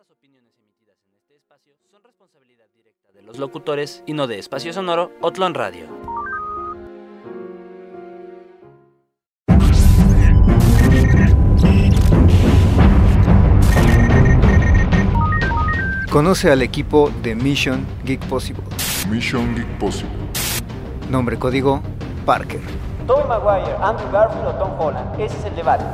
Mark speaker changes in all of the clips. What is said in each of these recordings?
Speaker 1: las opiniones emitidas en este espacio son responsabilidad directa de los locutores y no de Espacio Sonoro Otlon Radio.
Speaker 2: Conoce al equipo de Mission Geek Possible.
Speaker 3: Mission Geek Possible.
Speaker 2: Nombre código Parker.
Speaker 4: Tobey Maguire, Andrew Garfield o Tom Holland. Ese es el debate.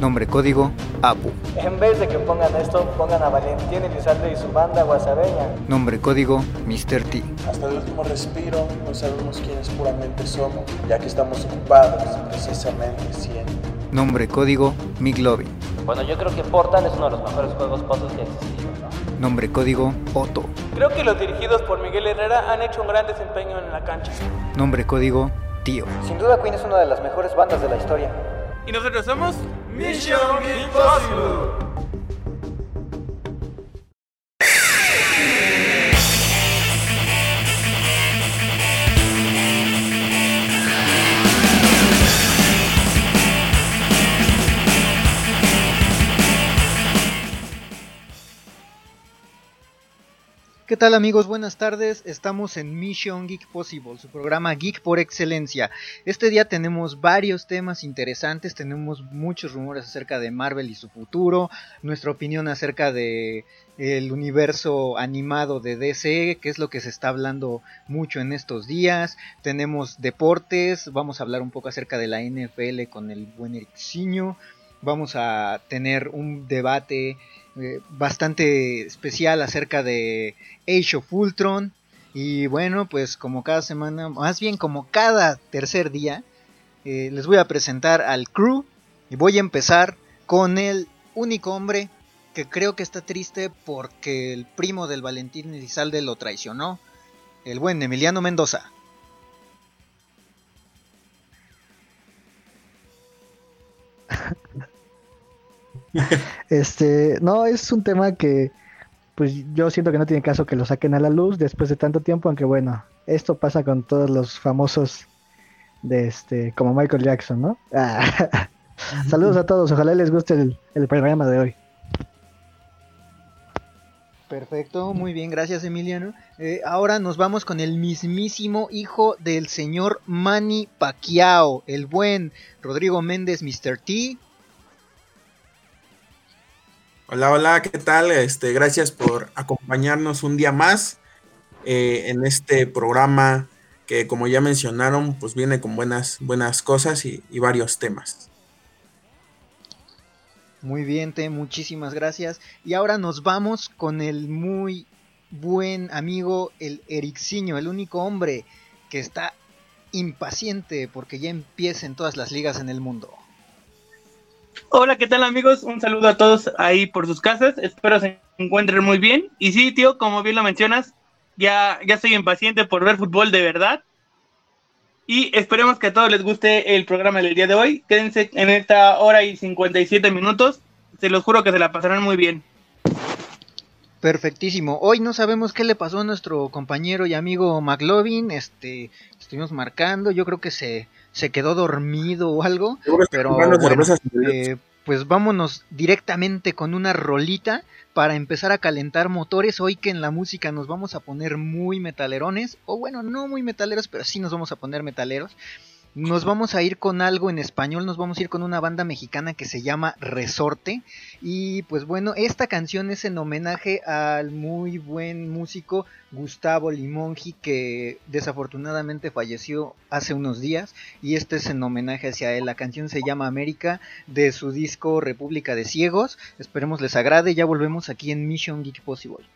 Speaker 2: Nombre código Apu.
Speaker 4: En vez de que pongan esto, pongan a Valentín Elizalde y su banda guasabeña.
Speaker 2: Nombre código Mr. T.
Speaker 5: Hasta el último respiro no sabemos quiénes puramente somos, ya que estamos ocupados precisamente siendo.
Speaker 2: Nombre código McLovin.
Speaker 6: Bueno, yo creo que Portal es uno de los mejores juegos puzzles que ha existido, ¿no?
Speaker 2: Nombre código Otto.
Speaker 7: Creo que los dirigidos por Miguel Herrera han hecho un gran desempeño en la cancha.
Speaker 2: Nombre código Tío.
Speaker 4: Sin duda Queen es una de las mejores bandas de la historia.
Speaker 7: Y nosotros somos
Speaker 8: Mission Impossible.
Speaker 2: ¿Qué tal amigos? Buenas tardes. Estamos en Mission Geek Possible, su programa Geek por excelencia. Este día tenemos varios temas interesantes, tenemos muchos rumores acerca de Marvel y su futuro, nuestra opinión acerca de el universo animado de DC, que es lo que se está hablando mucho en estos días. Tenemos deportes, vamos a hablar un poco acerca de la NFL con el buen Ericciño. Vamos a tener un debate eh, bastante especial acerca de Age of Ultron. Y bueno, pues como cada semana, más bien como cada tercer día, eh, les voy a presentar al crew. Y voy a empezar con el único hombre que creo que está triste porque el primo del Valentín Elizalde lo traicionó. El buen Emiliano Mendoza.
Speaker 9: este, no, es un tema que pues yo siento que no tiene caso que lo saquen a la luz después de tanto tiempo, aunque bueno, esto pasa con todos los famosos de este, como Michael Jackson, ¿no? Ah, saludos a todos, ojalá les guste el, el programa de hoy.
Speaker 2: Perfecto, muy bien, gracias Emiliano. Eh, ahora nos vamos con el mismísimo hijo del señor Manny Pacquiao, el buen Rodrigo Méndez, Mr. T.
Speaker 10: Hola, hola, ¿qué tal? Este, gracias por acompañarnos un día más eh, en este programa que, como ya mencionaron, pues viene con buenas, buenas cosas y, varios temas.
Speaker 2: Muy bien, Te, muchísimas gracias. Y ahora nos vamos con el muy buen amigo, el Ericciño, el único hombre que está impaciente porque ya empiecen todas las ligas en el mundo.
Speaker 7: Hola, ¿qué tal amigos? Un saludo a todos ahí por sus casas. Espero se encuentren muy bien. Y sí, tío, como bien lo mencionas, ya, ya estoy impaciente por ver fútbol de verdad. Y esperemos que a todos les guste el programa del día de hoy. Quédense en esta hora y 57 minutos. Se los juro que se la pasarán muy bien.
Speaker 2: Perfectísimo. Hoy no sabemos qué le pasó a nuestro compañero y amigo McLovin. Este, estuvimos marcando. Yo creo que se, se quedó dormido o algo. Pero bueno, eh, pues vámonos directamente con una rolita para empezar a calentar motores. Hoy que en la música nos vamos a poner muy metalerones. O bueno, no muy metaleros, pero sí nos vamos a poner metaleros. Nos vamos a ir con algo en español, nos vamos a ir con una banda mexicana que se llama Resorte. Y pues bueno, esta canción es en homenaje al muy buen músico Gustavo Limongi que desafortunadamente falleció hace unos días. Y este es en homenaje hacia él. La canción se llama América de su disco República de Ciegos. Esperemos les agrade. Ya volvemos aquí en Mission Geek Possible.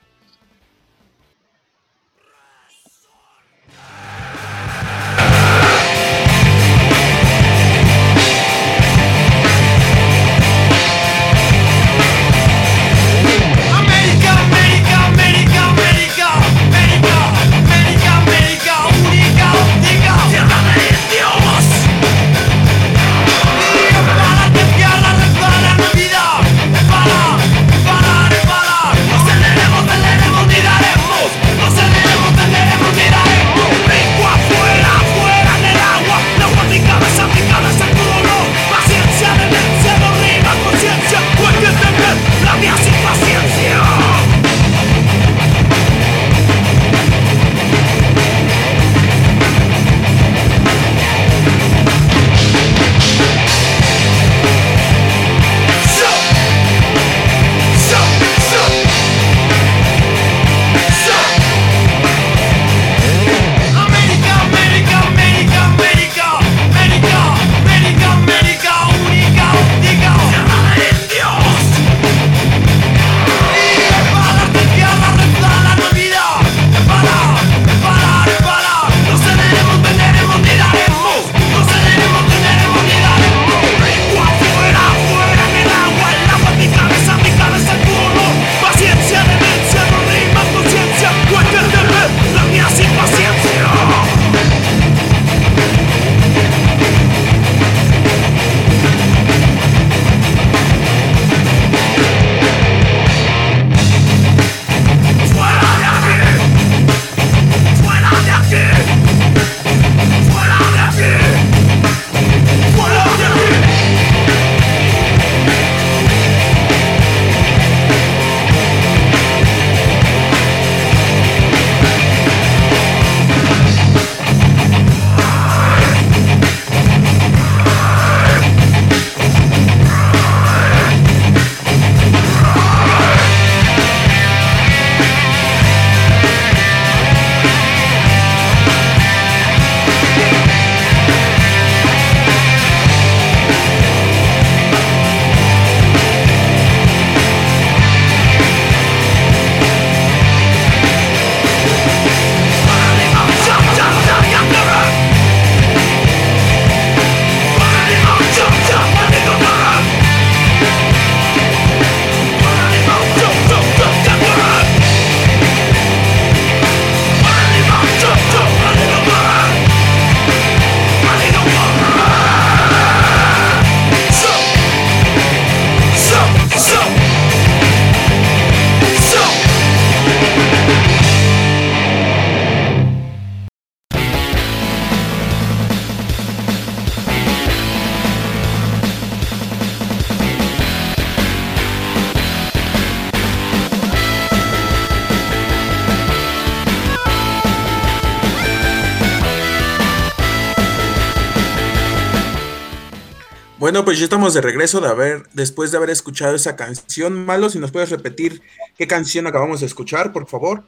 Speaker 10: Bueno, pues ya estamos de regreso de haber, después de haber escuchado esa canción. Malo, si nos puedes repetir qué canción acabamos de escuchar, por favor.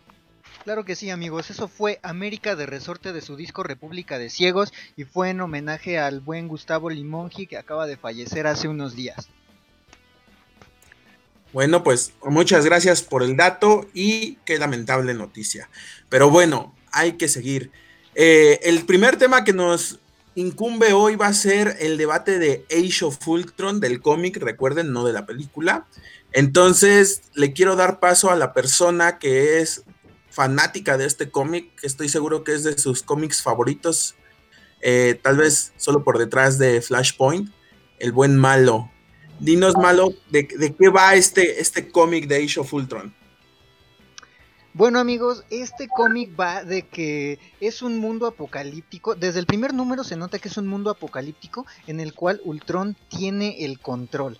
Speaker 2: Claro que sí, amigos. Eso fue América de Resorte de su disco República de Ciegos y fue en homenaje al buen Gustavo Limongi que acaba de fallecer hace unos días.
Speaker 10: Bueno, pues muchas gracias por el dato y qué lamentable noticia. Pero bueno, hay que seguir. Eh, el primer tema que nos incumbe hoy va a ser el debate de Age of Ultron del cómic, recuerden, no de la película. Entonces, le quiero dar paso a la persona que es fanática de este cómic, que estoy seguro que es de sus cómics favoritos, eh, tal vez solo por detrás de Flashpoint, el buen malo. Dinos, malo, de, qué va este, este cómic de Age of Ultron.
Speaker 2: Bueno amigos, este cómic va de que es un mundo apocalíptico. Desde el primer número se nota que es un mundo apocalíptico en el cual Ultron tiene el control.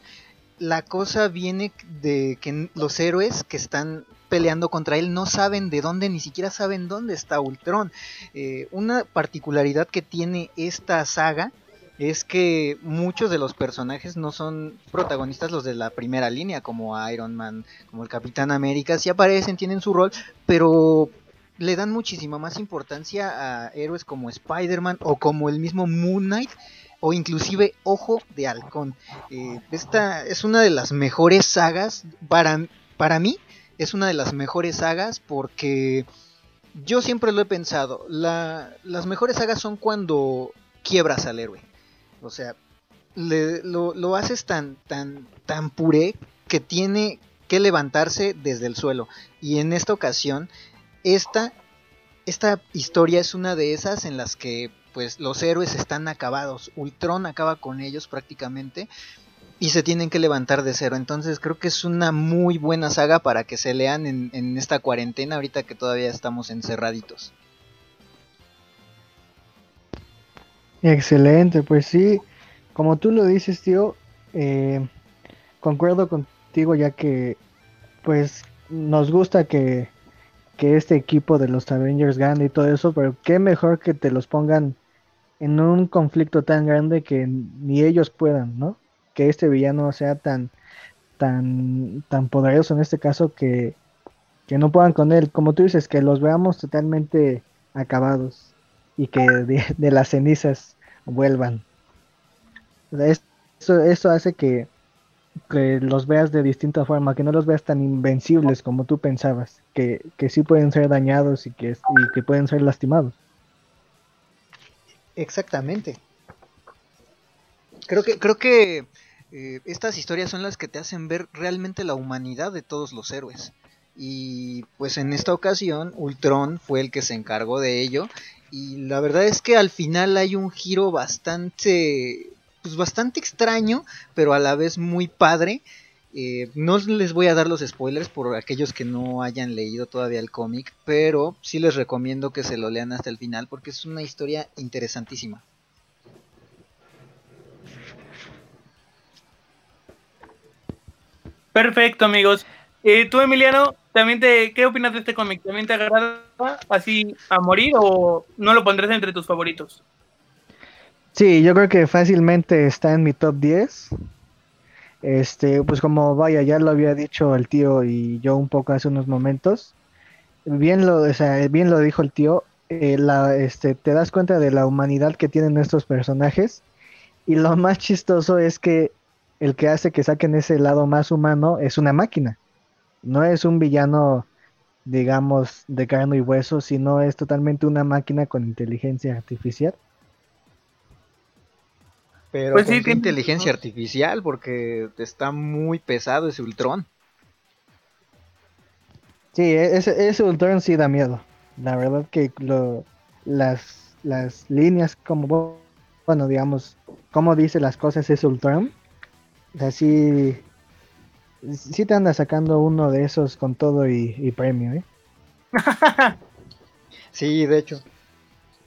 Speaker 2: La cosa viene de que los héroes que están peleando contra él no saben de dónde, ni siquiera saben dónde está Ultron. Eh, una particularidad que tiene esta saga es que muchos de los personajes no son protagonistas los de la primera línea, como Iron Man, como el Capitán América, sí aparecen, tienen su rol, pero le dan muchísima más importancia a héroes como Spider-Man o como el mismo Moon Knight o inclusive Ojo de Halcón. Eh, esta es una de las mejores sagas, para, para mí es una de las mejores sagas porque yo siempre lo he pensado, las mejores sagas son cuando quiebras al héroe. O sea, lo, haces tan, tan, tan puré que tiene que levantarse desde el suelo. Y en esta ocasión, esta, esta historia es una de esas en las que pues los héroes están acabados. Ultron acaba con ellos prácticamente y se tienen que levantar de cero. Entonces creo que es una muy buena saga para que se lean en, en esta cuarentena ahorita que todavía estamos encerraditos.
Speaker 9: Excelente, pues sí, como tú lo dices, tío, eh, concuerdo contigo ya que pues nos gusta que, que este equipo de los Avengers gane y todo eso, pero qué mejor que te los pongan en un conflicto tan grande que ni ellos puedan, ¿no? Que este villano sea tan tan tan poderoso en este caso que, que no puedan con él, como tú dices, que los veamos totalmente acabados y que de, las cenizas vuelvan. eso, eso hace que, que, los veas de distinta forma, que no los veas tan invencibles como tú pensabas, que, que sí pueden ser dañados y que, y que pueden ser lastimados.
Speaker 2: Exactamente. Creo que, creo que eh, estas historias son las que te hacen ver realmente la humanidad de todos los héroes. Y pues en esta ocasión Ultron fue el que se encargó de ello y la verdad es que al final hay un giro bastante pues bastante extraño pero a la vez muy padre. Eh, no les voy a dar los spoilers por aquellos que no hayan leído todavía el cómic pero sí les recomiendo que se lo lean hasta el final porque es una historia interesantísima.
Speaker 7: Perfecto amigos. Eh, tú Emiliano también te, ¿qué opinas de este cómic? ¿También te agrada así a morir o no lo pondrás entre tus favoritos?
Speaker 9: Sí, yo creo que fácilmente está en mi top 10. Este, pues como vaya, ya lo había dicho el tío y yo un poco hace unos momentos. Bien lo, o sea, bien lo dijo el tío. Eh, la, este, te das cuenta de la humanidad que tienen estos personajes. Y lo más chistoso es que el que hace que saquen ese lado más humano es una máquina no es un villano, digamos, de carne y hueso, sino es totalmente una máquina con inteligencia artificial.
Speaker 2: Pero pues sí, inteligencia artificial, porque está muy pesado ese Ultron.
Speaker 9: Sí, e-, ese, ese Ultron sí da miedo. La verdad que lo, las, las líneas, como, bueno, digamos, como dice las cosas ese Ultron, así sí te anda sacando uno de esos con todo y, premio, ¿eh?
Speaker 2: sí, de hecho.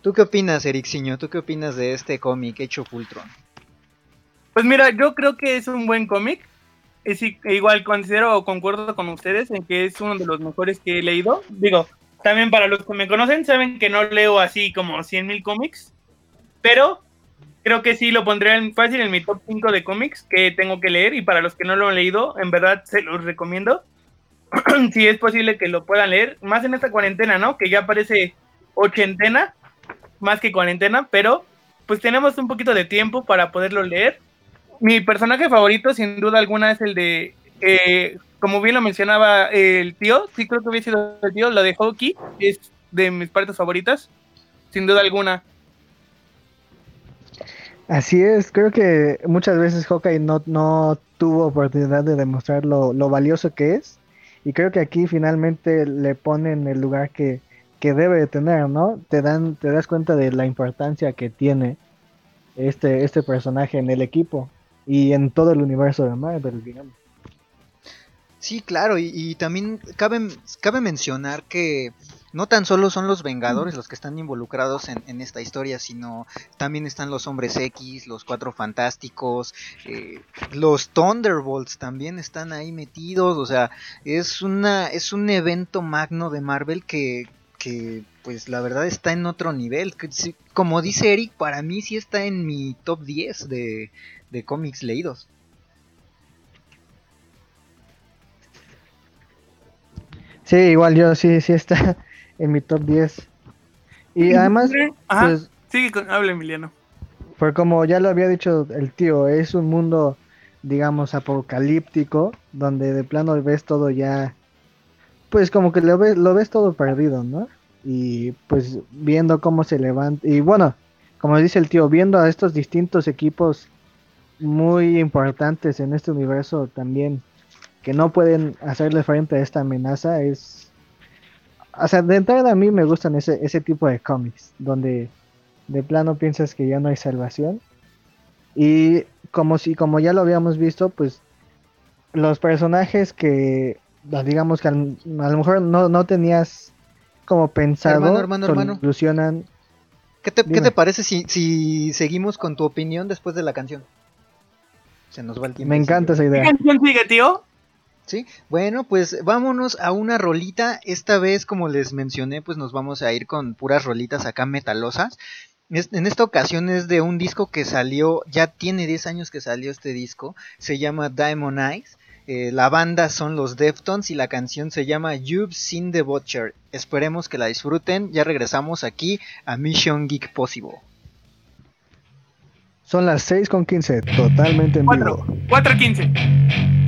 Speaker 2: ¿Tú qué opinas, Erixiño? ¿Tú qué opinas de este cómic hecho Fultron?
Speaker 7: Pues mira, yo creo que es un buen cómic. Es igual considero o concuerdo con ustedes en que es uno de los mejores que he leído. Digo, también para los que me conocen saben que no leo así como 100.000 cómics, pero creo que sí lo pondré en, fácil en mi top 5 de cómics que tengo que leer y para los que no lo han leído, en verdad se los recomiendo. si es posible que lo puedan leer, más en esta cuarentena, ¿no? Que ya parece ochentena, más que cuarentena, pero pues tenemos un poquito de tiempo para poderlo leer. Mi personaje favorito, sin duda alguna, es el de, eh, como bien lo mencionaba el tío, sí creo que hubiera sido el tío, lo de Hockey, es de mis partes favoritas, sin duda alguna.
Speaker 9: Así es, creo que muchas veces Hawkeye no, no tuvo oportunidad de demostrar lo, lo, valioso que es. Y creo que aquí finalmente le ponen el lugar que, que debe de tener, ¿no? Te dan, te das cuenta de la importancia que tiene este, este personaje en el equipo y en todo el universo de Marvel, digamos.
Speaker 2: Sí, claro, y, y también cabe, cabe mencionar que no tan solo son los Vengadores los que están involucrados en, en, esta historia, sino también están los Hombres X, los Cuatro Fantásticos, eh, los Thunderbolts también están ahí metidos, o sea, es una es un evento magno de Marvel que, que pues la verdad está en otro nivel. Como dice Eric, para mí sí está en mi top 10 de, de cómics leídos.
Speaker 9: Sí, igual yo sí, sí está en mi top 10. Y además,
Speaker 7: Ajá. pues, sí, hable Emiliano.
Speaker 9: Pues como ya lo había dicho el tío, es un mundo, digamos, apocalíptico, donde de plano ves todo ya, pues como que lo ves, lo ves todo perdido, ¿no? Y pues viendo cómo se levanta, y bueno, como dice el tío, viendo a estos distintos equipos muy importantes en este universo también, que no pueden hacerle frente a esta amenaza, es o sea, de entrada a mí me gustan ese, ese tipo de cómics, donde de plano piensas que ya no hay salvación. Y como si, como ya lo habíamos visto, pues los personajes que, digamos que a, lo mejor no, no tenías como pensado,
Speaker 2: hermano, hermano,
Speaker 9: solucionan.
Speaker 2: ¿Qué te, ¿Qué te, parece si, si seguimos con tu opinión después de la canción? Se nos va el tiempo.
Speaker 9: Me encanta esa idea.
Speaker 7: ¿Qué canción sigue, tío?
Speaker 2: Sí, bueno, pues vámonos a una rolita. Esta vez, como les mencioné, pues nos vamos a ir con puras rolitas acá metalosas. En esta ocasión es de un disco que salió, ya tiene 10 años que salió este disco, se llama Diamond Eyes. Eh, la banda son los Deftones y la canción se llama You've Seen the Butcher. Esperemos que la disfruten. Ya regresamos aquí a Mission Geek Possible.
Speaker 9: Son las 6 con 15, totalmente en
Speaker 7: 4,
Speaker 9: vivo.
Speaker 7: 4.15.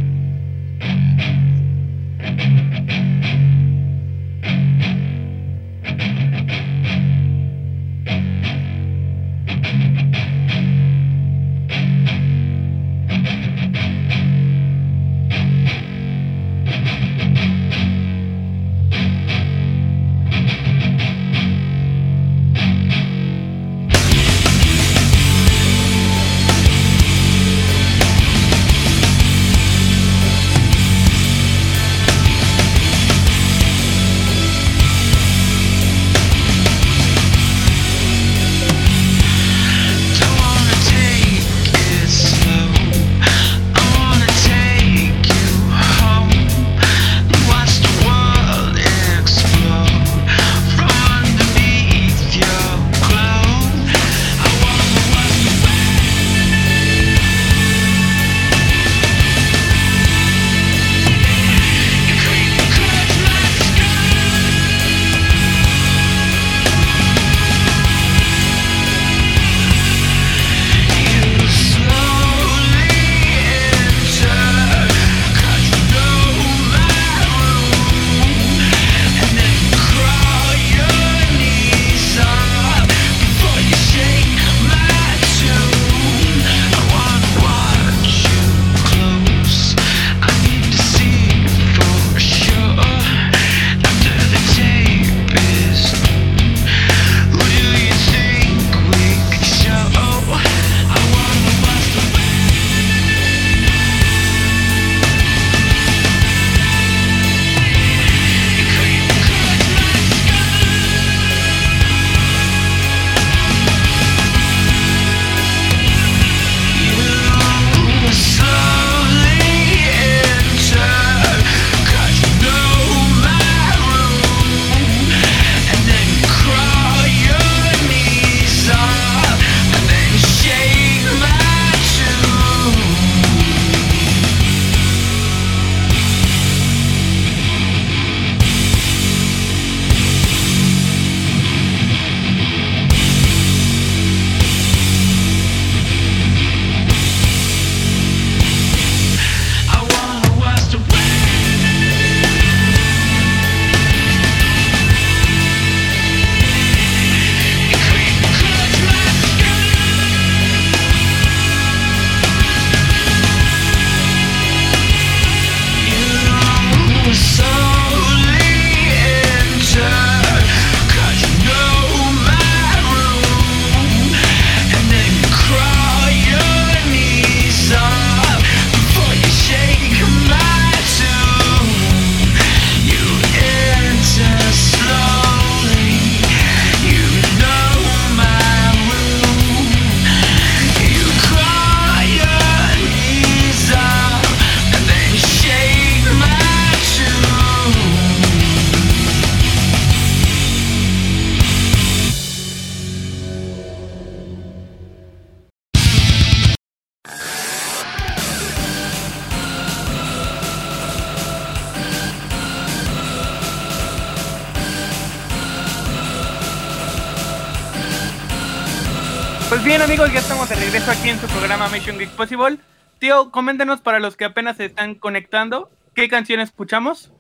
Speaker 7: bien amigos, ya estamos de regreso aquí en su programa Mission Geek Possible. Tío, coméntenos para los que apenas se están conectando, ¿qué canción escuchamos?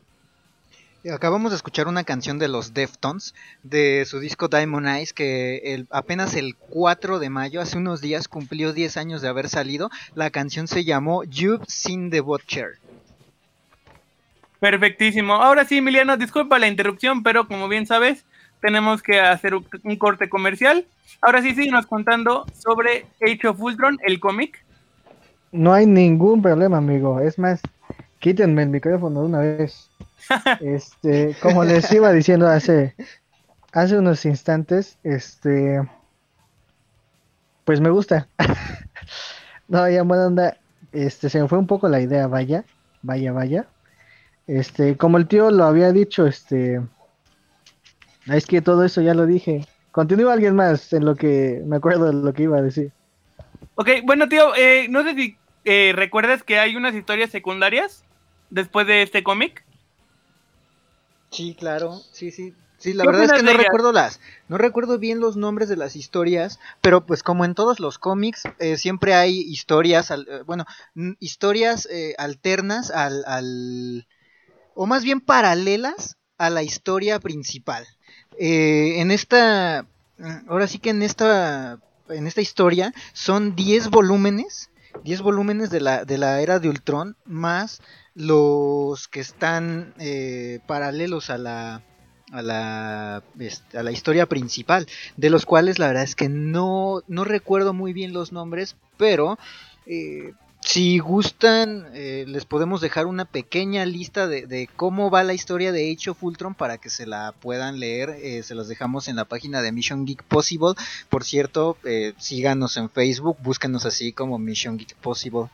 Speaker 2: Acabamos de escuchar una canción de los Deftones de su disco Diamond Eyes que el, apenas el 4 de mayo, hace unos días, cumplió 10 años de haber salido. La canción se llamó You've Seen the Butcher.
Speaker 7: Perfectísimo. Ahora sí, Emiliano, disculpa la interrupción, pero como bien sabes, tenemos que hacer un corte comercial. Ahora sí, síguenos contando sobre Age of Ultron, el cómic.
Speaker 9: No hay ningún problema, amigo. Es más, quítenme el micrófono de una vez. Este, como les iba diciendo hace, hace unos instantes, este, pues me gusta. no, ya buena onda, este, se me fue un poco la idea, vaya, vaya, vaya. Este, como el tío lo había dicho, este, es que todo eso ya lo dije. Continúa alguien más en lo que me acuerdo de lo que iba a decir.
Speaker 7: Ok, bueno tío, eh, no sé si eh, recuerdas que hay unas historias secundarias después de este cómic.
Speaker 2: Sí, claro, sí, sí. Sí, la verdad es que no recuerdo las, no recuerdo bien los nombres de las historias, pero pues como en todos los cómics eh, siempre hay historias, eh, bueno, historias eh, alternas al, al, o más bien paralelas a la historia principal. En esta, ahora sí que en esta, en esta historia son 10 volúmenes, 10 volúmenes de la, de la era de Ultron más los que están eh, paralelos a la, a la, a la historia principal, de los cuales la verdad es que no, no recuerdo muy bien los nombres, pero eh, si gustan, eh, les podemos dejar una pequeña lista de, cómo va la historia de Age of Ultron para que se la puedan leer. se los dejamos en la página de Mission Geek Possible. Por cierto, síganos en Facebook, búscanos así como Mission Geek Possible.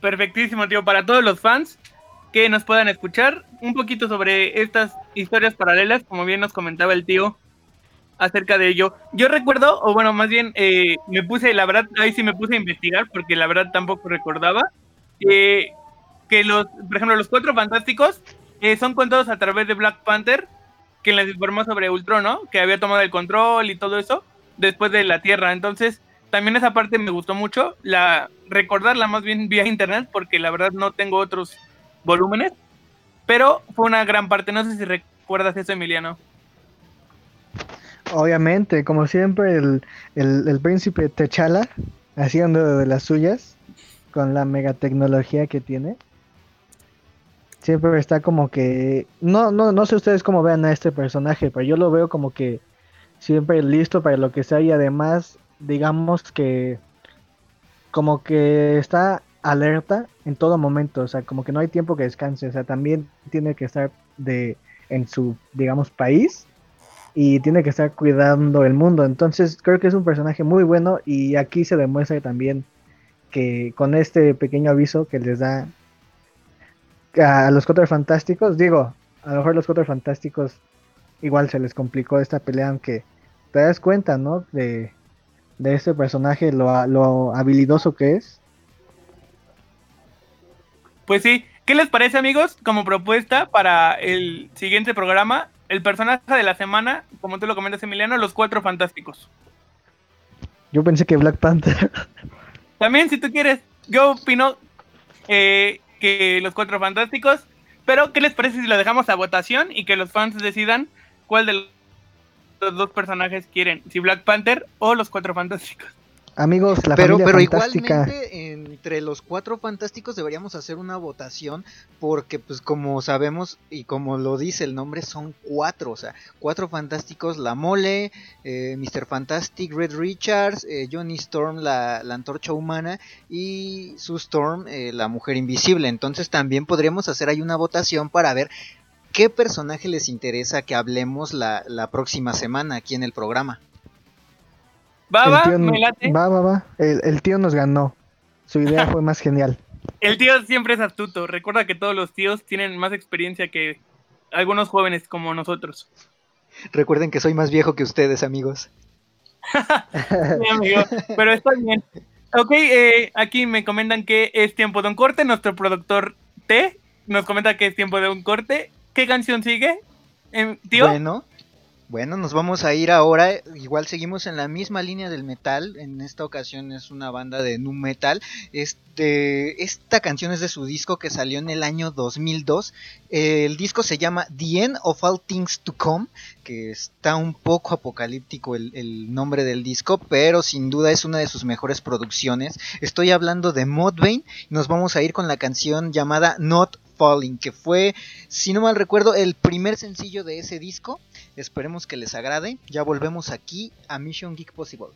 Speaker 7: Perfectísimo, tío. Para todos los fans que nos puedan escuchar un poquito sobre estas historias paralelas, como bien nos comentaba el tío acerca de ello. Yo recuerdo, o bueno, más bien eh, me puse, la verdad, ahí sí me puse a investigar, porque la verdad tampoco recordaba, que los, por ejemplo, los cuatro fantásticos eh, son contados a través de Black Panther, quien les informó sobre Ultron, ¿no? Que había tomado el control y todo eso después de la Tierra. Entonces, también esa parte me gustó mucho, la recordarla más bien vía internet, porque la verdad no tengo otros volúmenes, pero fue una gran parte, no sé si recuerdas eso, Emiliano.
Speaker 9: Obviamente, como siempre, el, el, príncipe Techala haciendo de las suyas, con la megatecnología que tiene. Siempre está como que. No, no, no sé ustedes cómo vean a este personaje, pero yo lo veo como que siempre listo para lo que sea y además digamos que como que está alerta en todo momento, o sea, como que no hay tiempo que descanse, o sea, también tiene que estar de en su, digamos, país y tiene que estar cuidando el mundo. Entonces, creo que es un personaje muy bueno y aquí se demuestra también que con este pequeño aviso que les da a los Cuatro Fantásticos, digo, a lo mejor los Cuatro Fantásticos igual se les complicó esta pelea, aunque te das cuenta, ¿no? De de este personaje, lo, lo habilidoso que es.
Speaker 7: Pues sí, ¿qué les parece amigos? Como propuesta para el siguiente programa, el personaje de la semana, como tú lo comentas Emiliano, los cuatro fantásticos.
Speaker 9: Yo pensé que Black Panther.
Speaker 7: También, si tú quieres, yo opino eh, que los cuatro fantásticos, pero ¿qué les parece si lo dejamos a votación y que los fans decidan cuál de dos personajes quieren, si Black Panther o los Cuatro Fantásticos.
Speaker 9: Amigos, la
Speaker 2: pero,
Speaker 9: pero
Speaker 2: igualmente entre los cuatro fantásticos deberíamos hacer una votación porque pues como sabemos y como lo dice el nombre son cuatro, o sea, cuatro fantásticos, la mole, eh, Mr. Fantastic, Red Richards, eh, Johnny Storm, la, antorcha humana y Sue Storm, eh, la mujer invisible. Entonces también podríamos hacer ahí una votación para ver ¿qué personaje les interesa que hablemos la, próxima semana aquí en el programa?
Speaker 7: Va, va, me
Speaker 9: late. Va, va, va. El, tío nos ganó. Su idea fue más genial.
Speaker 7: El tío siempre es astuto. Recuerda que todos los tíos tienen más experiencia que algunos jóvenes como nosotros.
Speaker 2: Recuerden que soy más viejo que ustedes, amigos.
Speaker 7: sí, amigo. Pero está bien. Ok, eh, aquí me comentan que es tiempo de un corte. Nuestro productor T nos comenta que es tiempo de un corte ¿Qué canción sigue? Em, ¿Tío?
Speaker 2: Bueno, Bueno, nos vamos a ir ahora. Igual seguimos en la misma línea del metal. En esta ocasión es una banda de nu metal. Este, esta canción es de su disco que salió en el año 2002. El disco se llama The End of All Things to Come, que está un poco apocalíptico el, el nombre del disco, pero sin duda es una de sus mejores producciones. Estoy hablando de Modbane. Nos vamos a ir con la canción llamada Not Falling, que fue, si no mal recuerdo, el primer sencillo de ese disco. Esperemos que les agrade. Ya volvemos aquí a Mission Geek Possible.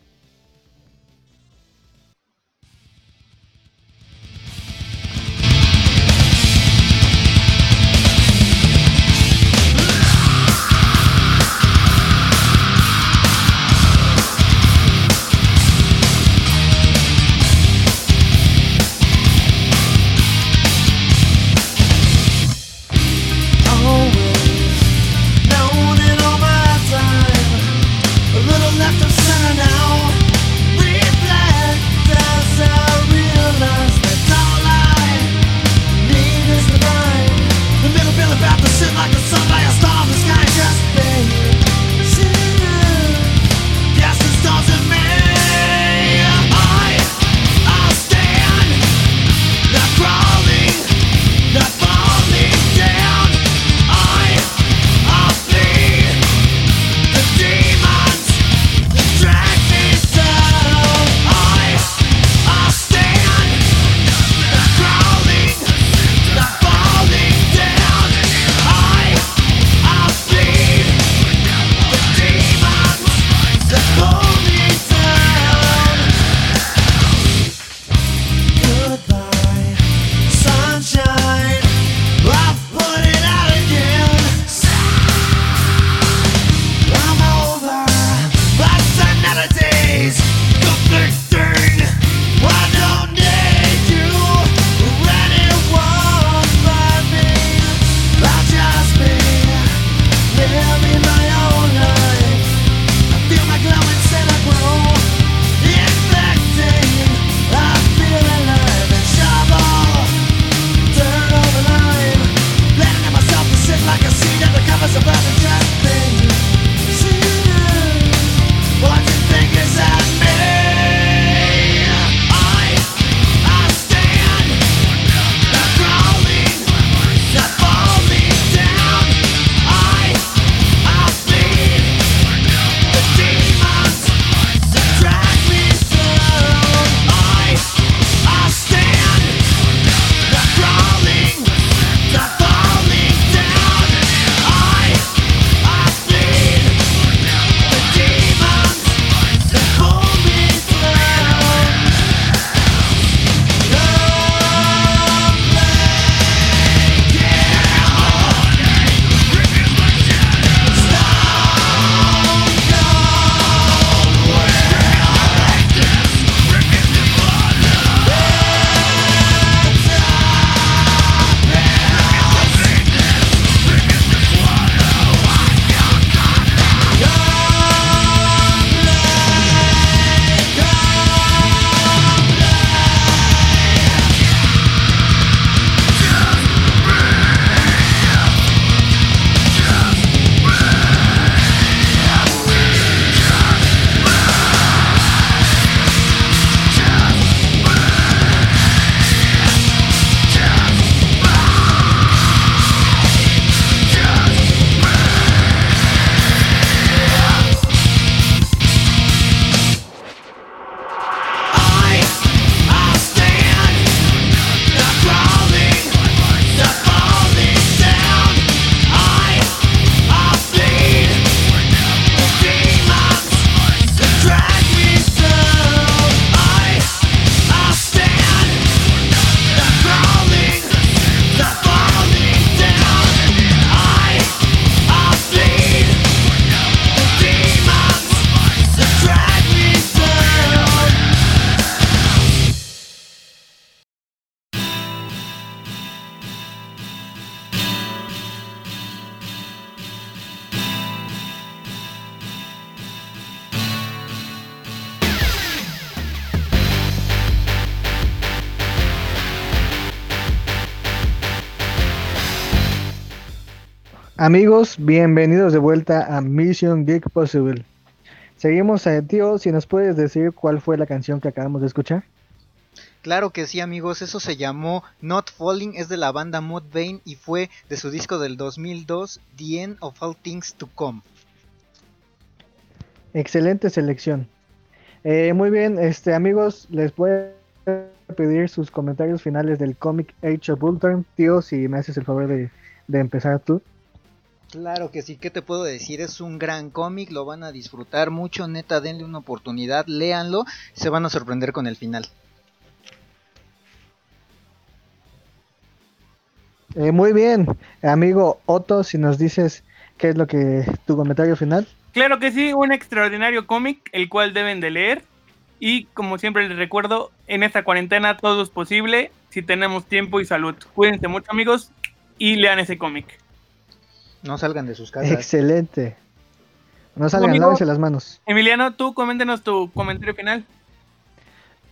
Speaker 9: Amigos, bienvenidos de vuelta a Mission Geek Possible. Seguimos a tío, si nos puedes decir cuál fue la canción que acabamos de escuchar.
Speaker 2: Claro que sí, amigos, eso se llamó Not Falling, es de la banda Mudvayne y fue de su disco del 2002, The End of All Things to Come.
Speaker 9: Excelente selección. Eh, muy bien, este amigos, les voy a pedir sus comentarios finales del cómic Age of Ultron. Tío, si me haces el favor de, de empezar tú.
Speaker 2: Claro que sí, ¿qué te puedo decir? Es un gran cómic, lo van a disfrutar mucho, neta, denle una oportunidad, léanlo, se van a sorprender con el final.
Speaker 9: Eh, muy bien, amigo Otto, si nos dices qué es lo que tu comentario final.
Speaker 7: Claro que sí, un extraordinario cómic, el cual deben de leer. Y como siempre les recuerdo, en esta cuarentena todo es posible si tenemos tiempo y salud. Cuídense mucho amigos y lean ese cómic.
Speaker 2: No salgan de sus casas.
Speaker 9: Excelente. No salgan, Amigo, lávense las manos.
Speaker 7: Emiliano, tú coméntenos tu comentario final.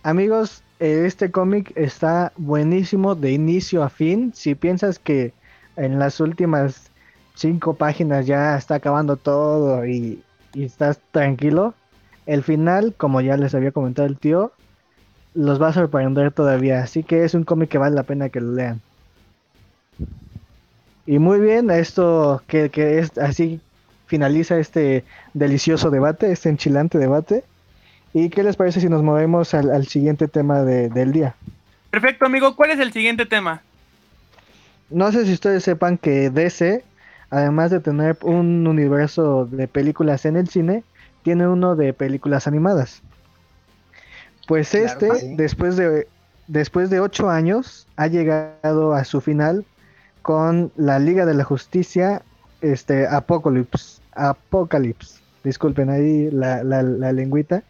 Speaker 9: Amigos, eh, este cómic está buenísimo de inicio a fin. Si piensas que en las últimas cinco páginas ya está acabando todo y, y estás tranquilo, el final, como ya les había comentado el tío, los va a sorprender todavía. Así que es un cómic que vale la pena que lo lean. Y muy bien, esto que, que, es así finaliza este delicioso debate, este enchilante debate. ¿Y qué les parece si nos movemos al, al siguiente tema de, del día?
Speaker 7: Perfecto, amigo. ¿Cuál es el siguiente tema?
Speaker 9: No sé si ustedes sepan que DC, además de tener un universo de películas en el cine, tiene uno de películas animadas. Pues claro este, sí. después de después de ocho años, ha llegado a su final con la Liga de la Justicia, este, Apocalypse, Apocalypse, disculpen ahí la, la, la lengüita.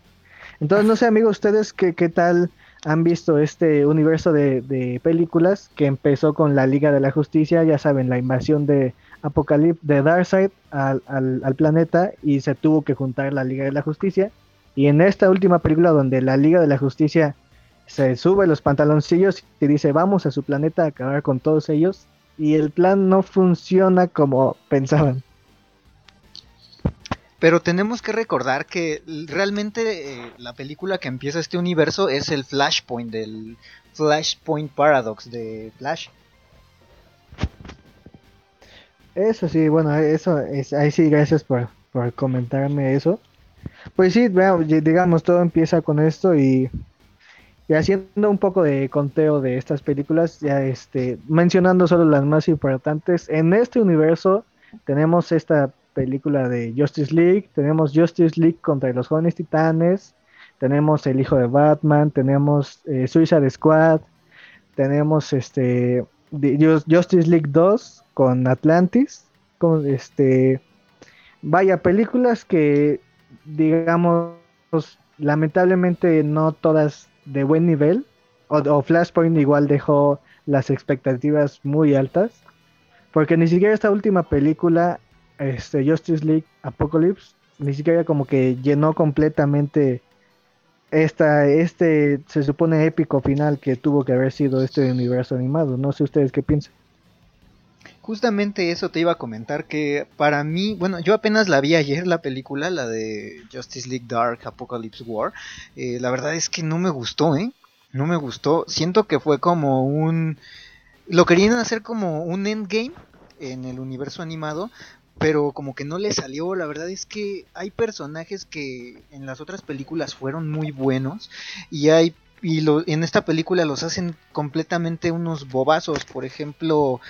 Speaker 9: Entonces, no sé, amigos, ustedes qué, qué tal han visto este universo de, de, películas que empezó con la Liga de la Justicia, ya saben, la invasión de Apocalypse, de Darkseid al, al, al planeta y se tuvo que juntar la Liga de la Justicia. Y en esta última película donde la Liga de la Justicia se sube los pantaloncillos y dice vamos a su planeta a acabar con todos ellos, y el plan no funciona como pensaban.
Speaker 2: Pero tenemos que recordar que realmente eh, la película que empieza este universo es el Flashpoint del Flashpoint Paradox de Flash.
Speaker 9: Eso sí, bueno, eso es ahí sí, gracias por, por comentarme eso. Pues sí, digamos, todo empieza con esto y y haciendo un poco de conteo de estas películas, ya este, mencionando solo las más importantes, en este universo tenemos esta película de Justice League, tenemos Justice League contra los jóvenes titanes, tenemos El hijo de Batman, tenemos eh, Suicide Squad, tenemos este Justice League 2 con Atlantis, con este vaya películas que digamos lamentablemente no todas de buen nivel, o, Flashpoint igual dejó las expectativas muy altas, porque ni siquiera esta última película, este, Justice League Apocalypse, ni siquiera como que llenó completamente esta, este, se supone épico final que tuvo que haber sido este universo animado. No sé ustedes qué piensan.
Speaker 2: Justamente eso te iba a comentar que para mí, bueno, yo apenas la vi ayer la película, la de Justice League Dark Apocalypse War. Eh, la verdad es que no me gustó, ¿eh? No me gustó. Siento que fue como un... Lo querían hacer como un endgame en el universo animado, pero como que no le salió. La verdad es que hay personajes que en las otras películas fueron muy buenos y hay y lo, en esta película los hacen completamente unos bobazos. Por ejemplo,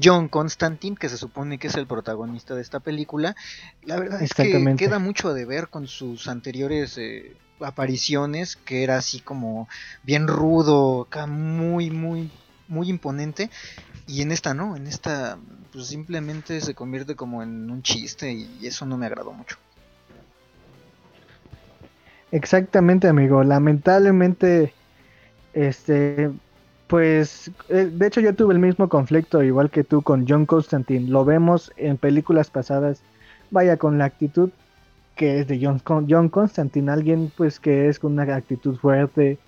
Speaker 2: John Constantine, que se supone que es el protagonista de esta película, la verdad es que queda mucho de ver con sus anteriores eh, apariciones, que era así como bien rudo, acá muy, muy, muy imponente. Y en esta no, en esta pues simplemente se convierte como en un chiste y eso no me agradó mucho.
Speaker 9: Exactamente, amigo. Lamentablemente, este, pues, eh, de hecho yo tuve el mismo conflicto, igual que tú, con John Constantine. Lo vemos en películas pasadas, vaya, con la actitud que es de John, John Constantine, alguien pues que es con una actitud fuerte.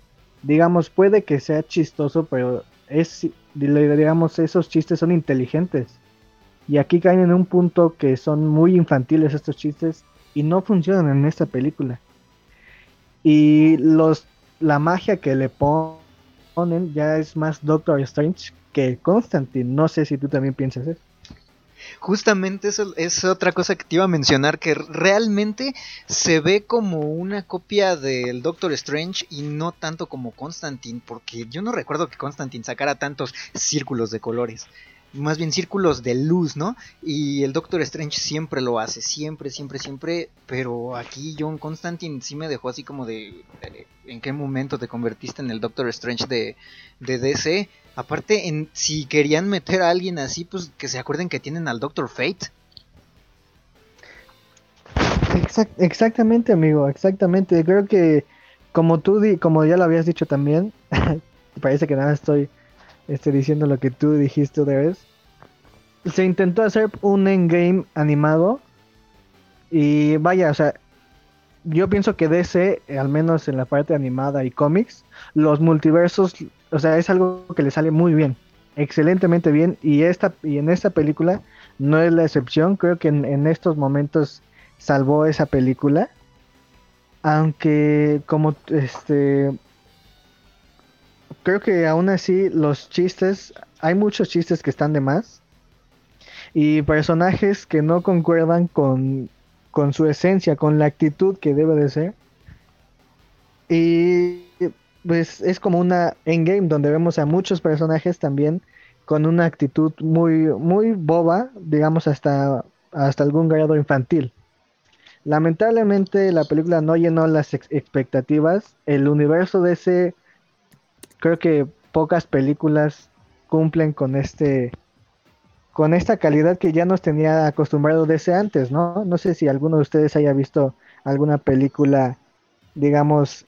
Speaker 9: Digamos, puede que sea chistoso, pero es, digamos, esos chistes son inteligentes. Y aquí caen en un punto que son muy infantiles estos chistes y no funcionan en esta película. Y los la magia que le ponen ya es más Doctor Strange que Constantine. No sé si tú también piensas eso.
Speaker 2: Justamente eso es otra cosa que te iba a mencionar, que realmente se ve como una copia del Doctor Strange y no tanto como Constantine, porque yo no recuerdo que Constantine sacara tantos círculos de colores más bien círculos de luz, ¿no? Y el Doctor Strange siempre lo hace, siempre, siempre, siempre, pero aquí John Constantine sí me dejó así como de, ¿en qué momento te convertiste en el Doctor Strange de, DC? Aparte, en, si querían meter a alguien así, pues que se acuerden que tienen al Doctor Fate.
Speaker 9: exactamente, amigo, exactamente. Creo que como tú, como ya lo habías dicho también, parece que nada estoy este, diciendo lo que tú dijiste otra vez. Se intentó hacer un endgame animado. Y vaya, o sea, yo pienso que DC, al menos en la parte animada y cómics, los multiversos, o sea, es algo que le sale muy bien, excelentemente bien. Y esta y en esta película no es la excepción. Creo que en estos momentos salvó esa película. Aunque como este creo que aún así los chistes, hay muchos chistes que están de más y personajes que no concuerdan con, con su esencia, con la actitud que debe de ser. Y pues es como una endgame donde vemos a muchos personajes también con una actitud muy muy boba, digamos hasta hasta algún grado infantil. Lamentablemente la película no llenó las expectativas. El universo de ese creo que pocas películas cumplen con este con esta calidad que ya nos tenía acostumbrado desde antes, ¿no? No sé si alguno de ustedes haya visto alguna película, digamos,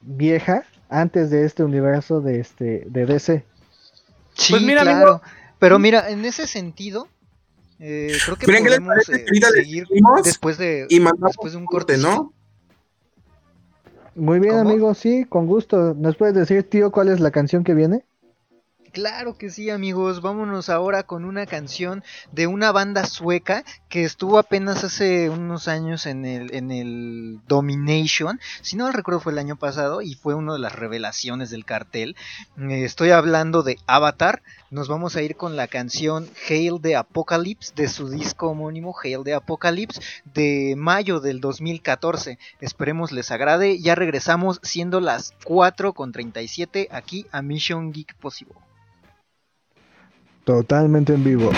Speaker 9: vieja antes de este universo de este de DC.
Speaker 2: Sí, pues mira, claro. Pero mira, en ese sentido, eh, creo que podemos eh, seguir después de, después de un corte, ¿no?
Speaker 9: Muy bien, amigo, sí, con gusto. ¿Nos puedes decir, tío, cuál es la canción que viene?
Speaker 2: Claro que sí, amigos. Vámonos ahora con una canción de una banda sueca que estuvo apenas hace unos años en el, en el Domination. Si no recuerdo, fue el año pasado y fue una de las revelaciones del cartel. Eh, estoy hablando de Avatar. Nos vamos a ir con la canción Hail the Apocalypse de su disco homónimo Hail the Apocalypse de mayo del 2014. Esperemos les agrade. Ya regresamos siendo las 4 con 37 aquí a Mission Geek Possible.
Speaker 9: Totalmente en vivo.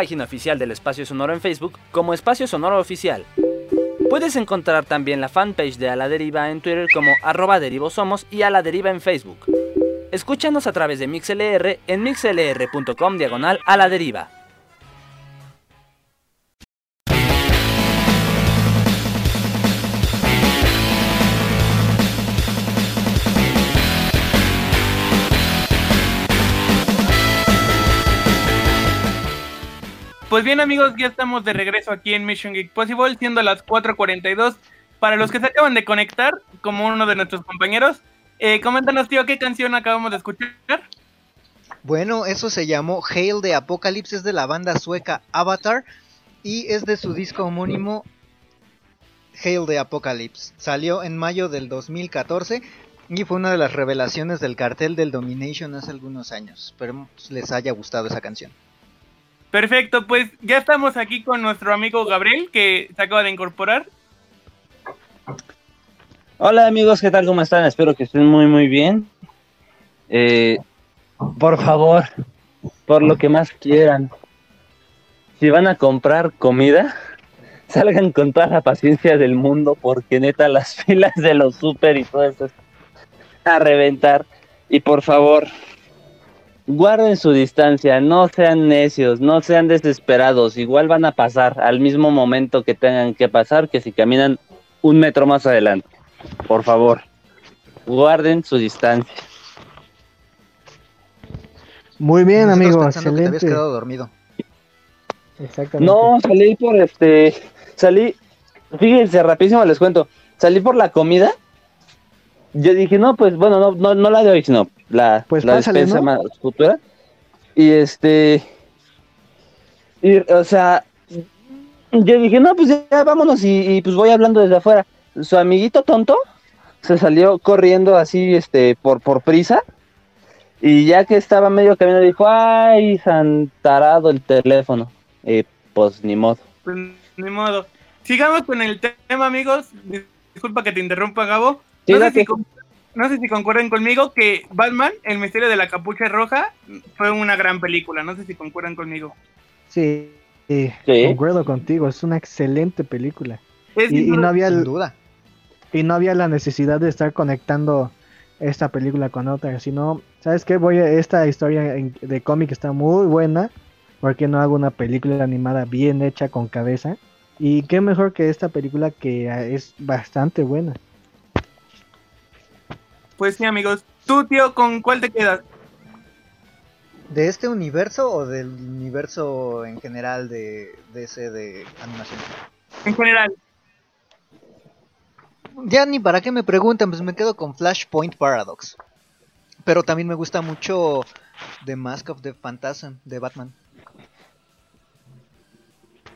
Speaker 1: Página oficial del Espacio Sonoro en Facebook como Espacio Sonoro Oficial. Puedes encontrar también la fanpage de A la Deriva en Twitter como arroba derivosomos y A la Deriva en Facebook. Escúchanos a través de MixLR en mixlr.com diagonal a la deriva.
Speaker 7: Pues bien amigos, ya estamos de regreso aquí en Mission Geek Possible, siendo las 4.42. Para los que se acaban de conectar, como uno de nuestros compañeros, eh, coméntanos, tío, ¿qué canción acabamos de escuchar?
Speaker 2: Bueno, eso se llamó Hail de Apocalypse, es de la banda sueca Avatar y es de su disco homónimo Hail de Apocalypse. Salió en mayo del 2014 y fue una de las revelaciones del cartel del Domination hace algunos años. Espero les haya gustado esa canción.
Speaker 7: Perfecto, pues ya estamos aquí con nuestro amigo Gabriel que se acaba de incorporar.
Speaker 11: Hola amigos, ¿qué tal? ¿Cómo están? Espero que estén muy muy bien. Eh, por favor, por lo que más quieran, si van a comprar comida, salgan con toda la paciencia del mundo porque neta las filas de los super y todo eso a reventar. Y por favor, guarden su distancia, no sean necios, no sean desesperados, igual van a pasar al mismo momento que tengan que pasar que si caminan un metro más adelante. Por favor, guarden su distancia.
Speaker 9: Muy bien, amigo,
Speaker 2: excelente. Que te habías quedado dormido.
Speaker 9: Exactamente.
Speaker 11: No, salí por este, salí, fíjense, rapidísimo les cuento, salí por la comida. Yo dije, no, pues bueno, no, no, no la de hoy, sino la,
Speaker 9: pues
Speaker 11: la
Speaker 9: pásale,
Speaker 11: despensa
Speaker 9: ¿no?
Speaker 11: más futura. Y este, y, o sea, yo dije, no, pues ya vámonos y, y, pues voy hablando desde afuera. Su amiguito tonto se salió corriendo así, este, por, por prisa. Y ya que estaba medio camino dijo, ay, santarado el teléfono. Y pues ni modo.
Speaker 7: Pues ni modo. Sigamos con el tema, amigos. Disculpa que te interrumpa, Gabo. No sé, si, no sé si concuerdan conmigo que Batman, El misterio de la capucha roja, fue una gran película. No sé si concuerdan conmigo.
Speaker 9: Sí, sí, sí. concuerdo contigo. Es una excelente película.
Speaker 7: Es
Speaker 9: y, y, no había
Speaker 2: sin duda.
Speaker 9: Y no había la necesidad de estar conectando esta película con otra, sino, ¿sabes qué? Voy a, esta historia de cómic está muy buena, porque no hago una película animada bien hecha con cabeza? Y qué mejor que esta película que es bastante buena.
Speaker 7: Pues sí, amigos. ¿Tú, tío, con cuál te quedas?
Speaker 2: ¿De este universo o del universo en general de, de ese de animación?
Speaker 7: En general.
Speaker 2: Ya ni para qué me preguntan, pues me quedo con Flashpoint Paradox. Pero también me gusta mucho The Mask of the Phantasm de Batman.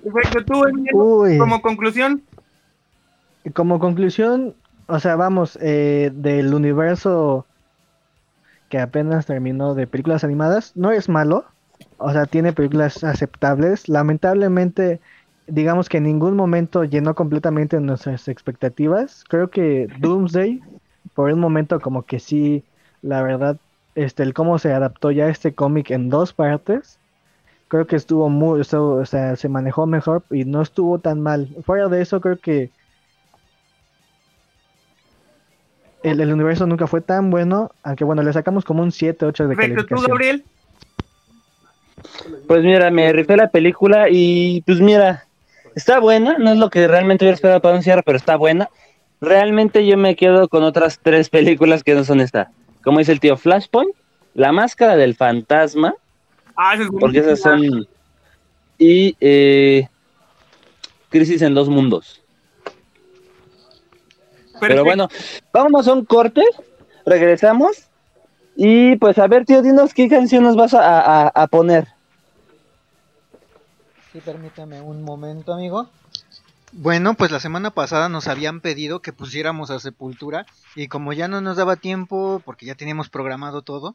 Speaker 7: Perfecto, tú, Uy. como conclusión.
Speaker 9: Como conclusión, o sea, vamos, eh, del universo que apenas terminó de películas animadas, no es malo. O sea, tiene películas aceptables. Lamentablemente, digamos que en ningún momento llenó completamente nuestras expectativas. Creo que Doomsday, por un momento como que sí, la verdad, este, el cómo se adaptó ya este cómic en dos partes, creo que estuvo muy, o sea, se manejó mejor y no estuvo tan mal. Fuera de eso, creo que el, el universo nunca fue tan bueno, aunque bueno, le sacamos como un 7, 8 de
Speaker 7: Perfecto,
Speaker 9: calificación.
Speaker 7: ¿tú, Gabriel?
Speaker 11: Pues mira, me rifé la película y pues mira, está buena, no es lo que realmente hubiera esperado para un cierre, pero está buena. Realmente yo me quedo con otras tres películas que no son esta. Como dice el tío Flashpoint, La Máscara del Fantasma,
Speaker 7: ah, es
Speaker 11: porque esas son... Y eh, Crisis en dos Mundos. Pero bueno, vámonos a un corte, regresamos. Y pues a ver, tío, dinos qué canción nos vas a, a, a poner.
Speaker 2: Sí, permítame un momento, amigo. Bueno, pues la semana pasada nos habían pedido que pusiéramos a Sepultura y como ya no nos daba tiempo porque ya teníamos programado todo,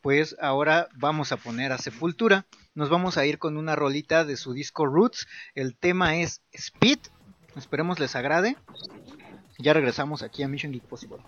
Speaker 2: pues ahora vamos a poner a Sepultura. Nos vamos a ir con una rolita de su disco Roots. El tema es Speed. Esperemos les agrade. Ya regresamos aquí a Mission Geek Possible.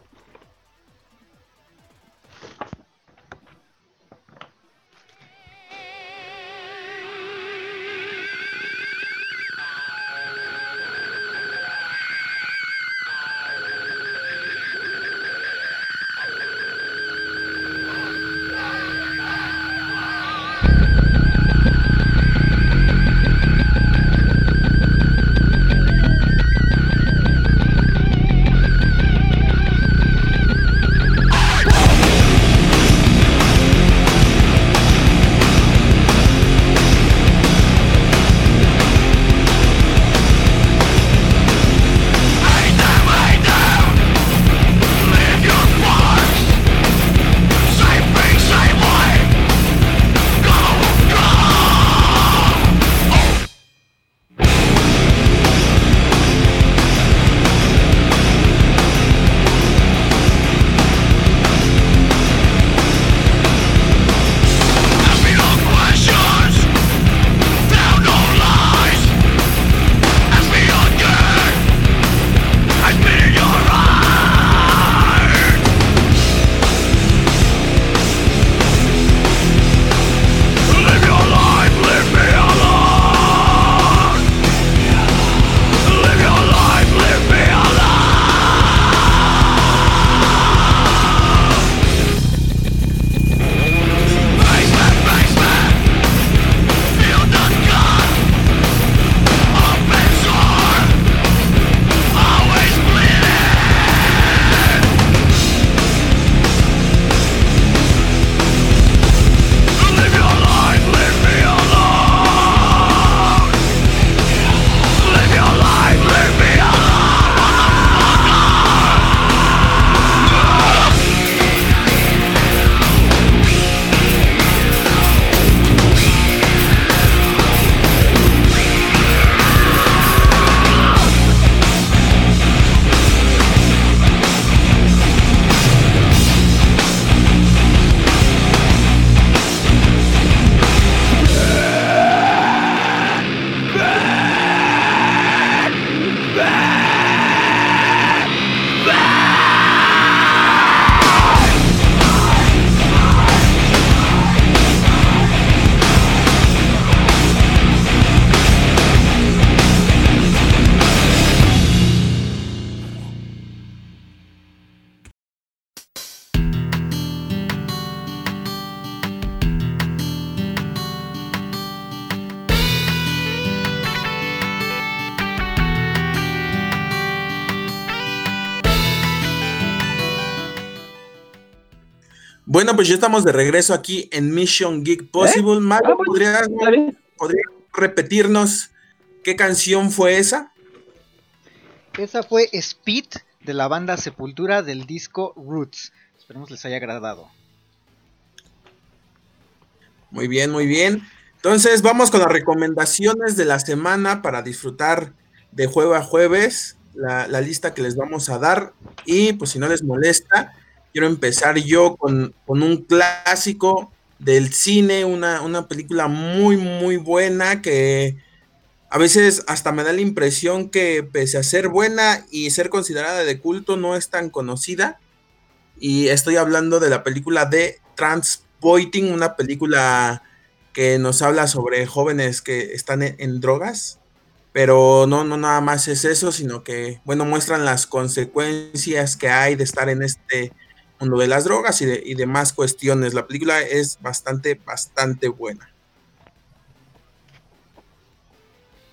Speaker 10: Pues ya estamos de regreso aquí en Mission Geek Possible. ¿Eh? Ah, ¿podrías, repetirnos qué canción fue esa?
Speaker 2: Esa fue Speed de la banda Sepultura del disco Roots. Esperemos les haya agradado.
Speaker 10: Muy bien, muy bien. Entonces vamos con las recomendaciones de la semana para disfrutar de jueves a jueves, la, lista que les vamos a dar. Y pues si no les molesta, quiero empezar yo con, un clásico del cine, una, una, película muy, muy buena que a veces hasta me da la impresión que pese a ser buena y ser considerada de culto, no es tan conocida. Y estoy hablando de la película de Transpoiting, una película que nos habla sobre jóvenes que están en, drogas, pero no, no nada más es eso, sino que, bueno, muestran las consecuencias que hay de estar en este mundo de las drogas y, de, y demás cuestiones. La película es bastante, bastante buena.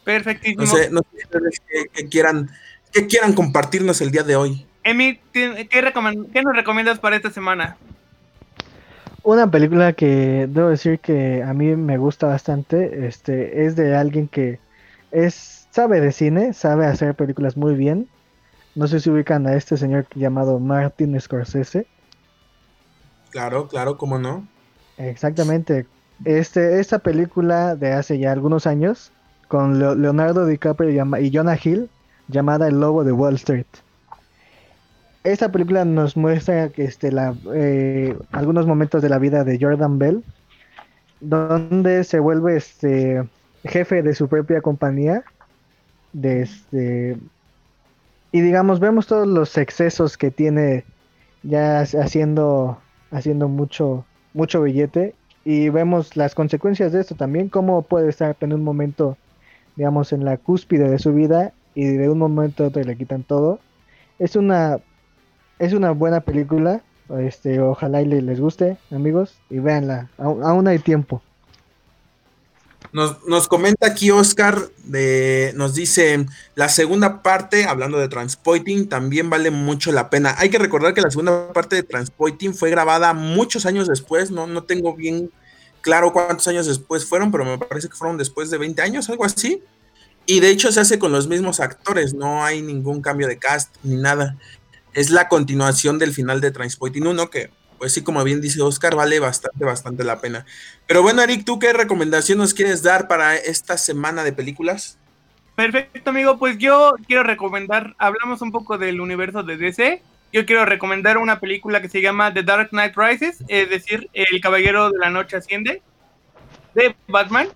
Speaker 7: Perfectísimo.
Speaker 10: No sé, no sé que, quieran, que quieran compartirnos el día de hoy.
Speaker 7: Emi, ¿qué, ¿qué nos recomiendas para esta semana?
Speaker 9: Una película que debo decir que a mí me gusta bastante, este, es de alguien que es sabe de cine, sabe hacer películas muy bien. No sé si ubican a este señor llamado Martin Scorsese.
Speaker 10: Claro, claro, cómo no.
Speaker 9: Exactamente. Este, esta película de hace ya algunos años, con Leonardo DiCaprio y Jonah Hill, llamada El Lobo de Wall Street esta película nos muestra este, la, eh, algunos momentos de la vida de Jordan Bell, donde se vuelve este jefe de su propia compañía, de este, y digamos vemos todos los excesos que tiene ya haciendo haciendo mucho mucho billete y vemos las consecuencias de esto también cómo puede estar en un momento digamos en la cúspide de su vida y de un momento a otro le quitan todo es una es una buena película. Este, ojalá y les guste, amigos, y véanla. Aún, hay tiempo.
Speaker 10: Nos, nos, comenta aquí Oscar, nos dice, la segunda parte, hablando de Transpoiting, también vale mucho la pena. Hay que recordar que la segunda parte de Transpoiting fue grabada muchos años después, no, no tengo bien claro cuántos años después fueron, pero me parece que fueron después de 20 años, algo así. Y de hecho se hace con los mismos actores, no hay ningún cambio de cast ni nada es la continuación del final de Transporting 1, que pues sí, como bien dice Oscar, vale bastante, bastante la pena. Pero bueno, Eric, ¿tú qué recomendación nos quieres dar para esta semana de películas?
Speaker 7: Perfecto, amigo. Pues yo quiero recomendar, hablamos un poco del universo de DC. Yo quiero recomendar una película que se llama The Dark Knight Rises, es decir, El Caballero de la Noche Asciende, de Batman.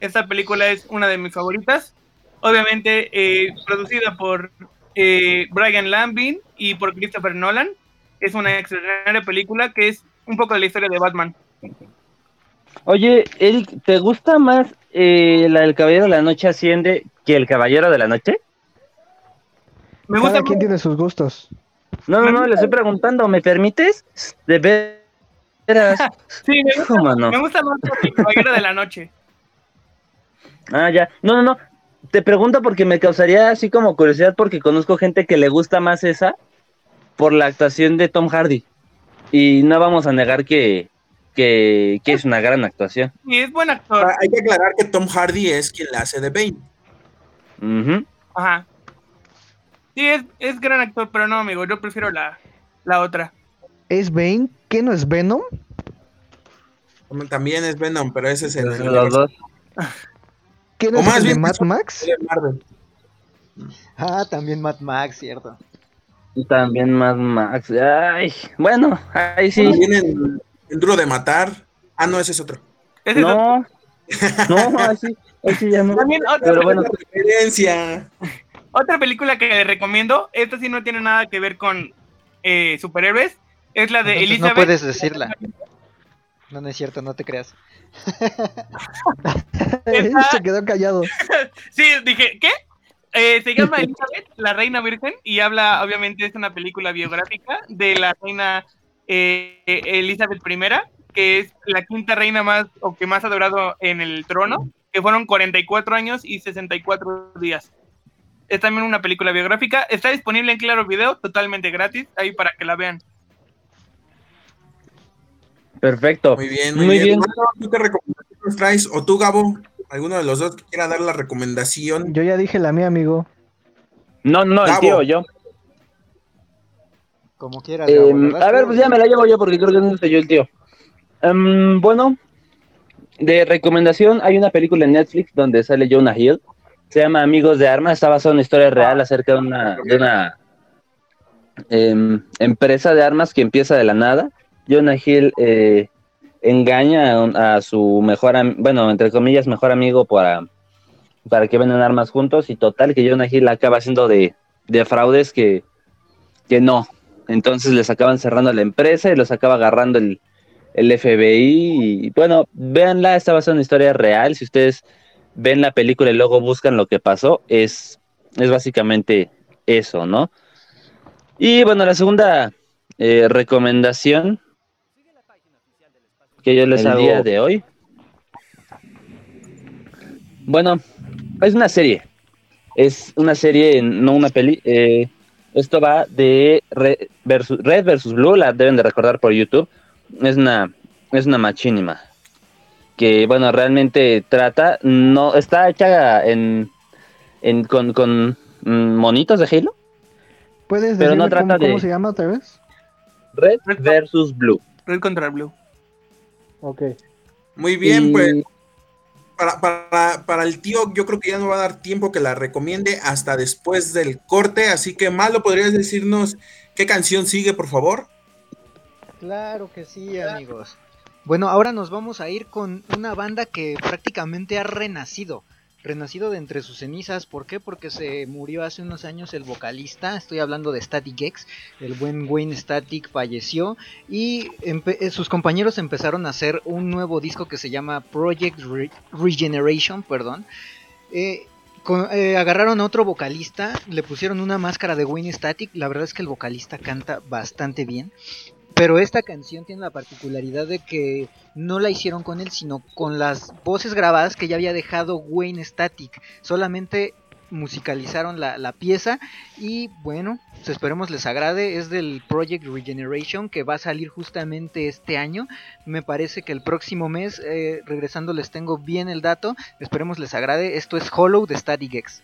Speaker 7: Esta película es una de mis favoritas. Obviamente, eh, producida por eh, Brian Lambin y por Christopher Nolan. Es una extraordinaria película que es un poco de la historia de Batman.
Speaker 11: Oye, Eric, ¿te gusta más eh, la del Caballero de la Noche Asciende que el Caballero de la Noche?
Speaker 9: Me gusta Cada quien tiene sus gustos.
Speaker 11: No, no, no, le estoy preguntando, ¿me permites? De
Speaker 7: veras. sí, me gusta, me gusta más el Caballero de la Noche.
Speaker 11: Ah, ya. No, no, no. Te pregunto porque me causaría así como curiosidad porque conozco gente que le gusta más esa por la actuación de Tom Hardy. Y no vamos a negar que, que, es una gran actuación.
Speaker 7: Y es buen actor.
Speaker 10: Hay que aclarar que Tom Hardy es quien la hace de Bane.
Speaker 7: Ajá. Sí, es, es, gran actor, pero no, amigo, yo prefiero la, la otra.
Speaker 9: ¿Es Bane? ¿Qué no es Venom?
Speaker 10: También es Venom, pero ese es el...
Speaker 11: Los dos.
Speaker 9: o más bien Mad Max? Ah, también Mad Max, cierto.
Speaker 11: Y también Mad Max. Ay, bueno, ahí sí.
Speaker 10: Viene el, duro de matar. Ah, no, ese es otro.
Speaker 11: no. no, así, así ya no. También otra Pero bueno.
Speaker 10: referencia.
Speaker 7: Otra película que le recomiendo, esta sí no tiene nada que ver con eh, superhéroes, es la de Elizabeth.
Speaker 2: No puedes decirla. No, no es cierto, no te creas.
Speaker 9: Se quedó callado.
Speaker 7: sí, dije, ¿qué? Eh, se llama Elizabeth, la reina virgen, y habla, obviamente, es una película biográfica de la reina eh, Elizabeth I, que es la quinta reina más o que más ha durado en el trono, que fueron 44 años y 64 días. Es también una película biográfica, está disponible en Claro Video, totalmente gratis, ahí para que la vean.
Speaker 11: Perfecto.
Speaker 10: Muy bien, muy, bien. ¿Tú qué recomendaciones traes? ¿O tú, Gabo? ¿Alguno de los dos que quiera dar la recomendación?
Speaker 9: Yo ya dije la mía, amigo.
Speaker 11: No, no, el tío, yo.
Speaker 2: Como quieras.
Speaker 11: Em, a ver, pues ya me la llevo yo porque creo que no soy yo el tío. Em, bueno, de recomendación, hay una película en Netflix donde sale Jonah Hill. Se llama Amigos de Armas. Está basada en una historia real acerca de una, de una em, empresa de armas que empieza de la nada. Jonah Hill eh, engaña a, su mejor, bueno, entre comillas, mejor amigo para, para que vendan armas juntos. Y total, que Jonah Hill acaba haciendo de, de fraudes que, que no. Entonces les acaban cerrando la empresa y los acaba agarrando el, el FBI. Y bueno, véanla, esta va a ser una historia real. Si ustedes ven la película y luego buscan lo que pasó, es, es básicamente eso, ¿no? Y bueno, la segunda eh, recomendación que yo les hago día de hoy. Bueno, es una serie. Es una serie, no una peli. Eh, esto va de Red versus, Red versus Blue, la deben de recordar por YouTube es una, es una machínima. Que bueno, realmente trata, no, está hecha en, en con, con mm, monitos de Halo.
Speaker 9: ¿Puedes pero no trata cómo, de... se llama otra vez?
Speaker 11: Red, versus Blue.
Speaker 7: Red contra Blue.
Speaker 9: Ok.
Speaker 10: Muy bien, pues para, para, para, el tío, yo creo que ya no va a dar tiempo que la recomiende hasta después del corte. Así que, Malo, ¿podrías decirnos qué canción sigue, por favor?
Speaker 2: Claro que sí, amigos. Bueno, ahora nos vamos a ir con una banda que prácticamente ha renacido. Renacido de entre sus cenizas, ¿por qué? Porque se murió hace unos años el vocalista, estoy hablando de Static X, el buen Wayne Static falleció y eh, sus compañeros empezaron a hacer un nuevo disco que se llama Project Regeneration, perdón. Eh, eh, agarraron a otro vocalista, le pusieron una máscara de Wayne Static, la verdad es que el vocalista canta bastante bien pero esta canción tiene la particularidad de que no la hicieron con él, sino con las voces grabadas que ya había dejado Wayne Static. Solamente musicalizaron la, la, pieza y bueno, pues esperemos les agrade, es del Project Regeneration que va a salir justamente este año, me parece que el próximo mes, eh, regresando les tengo bien el dato, esperemos les agrade, esto es Hollow de Static X.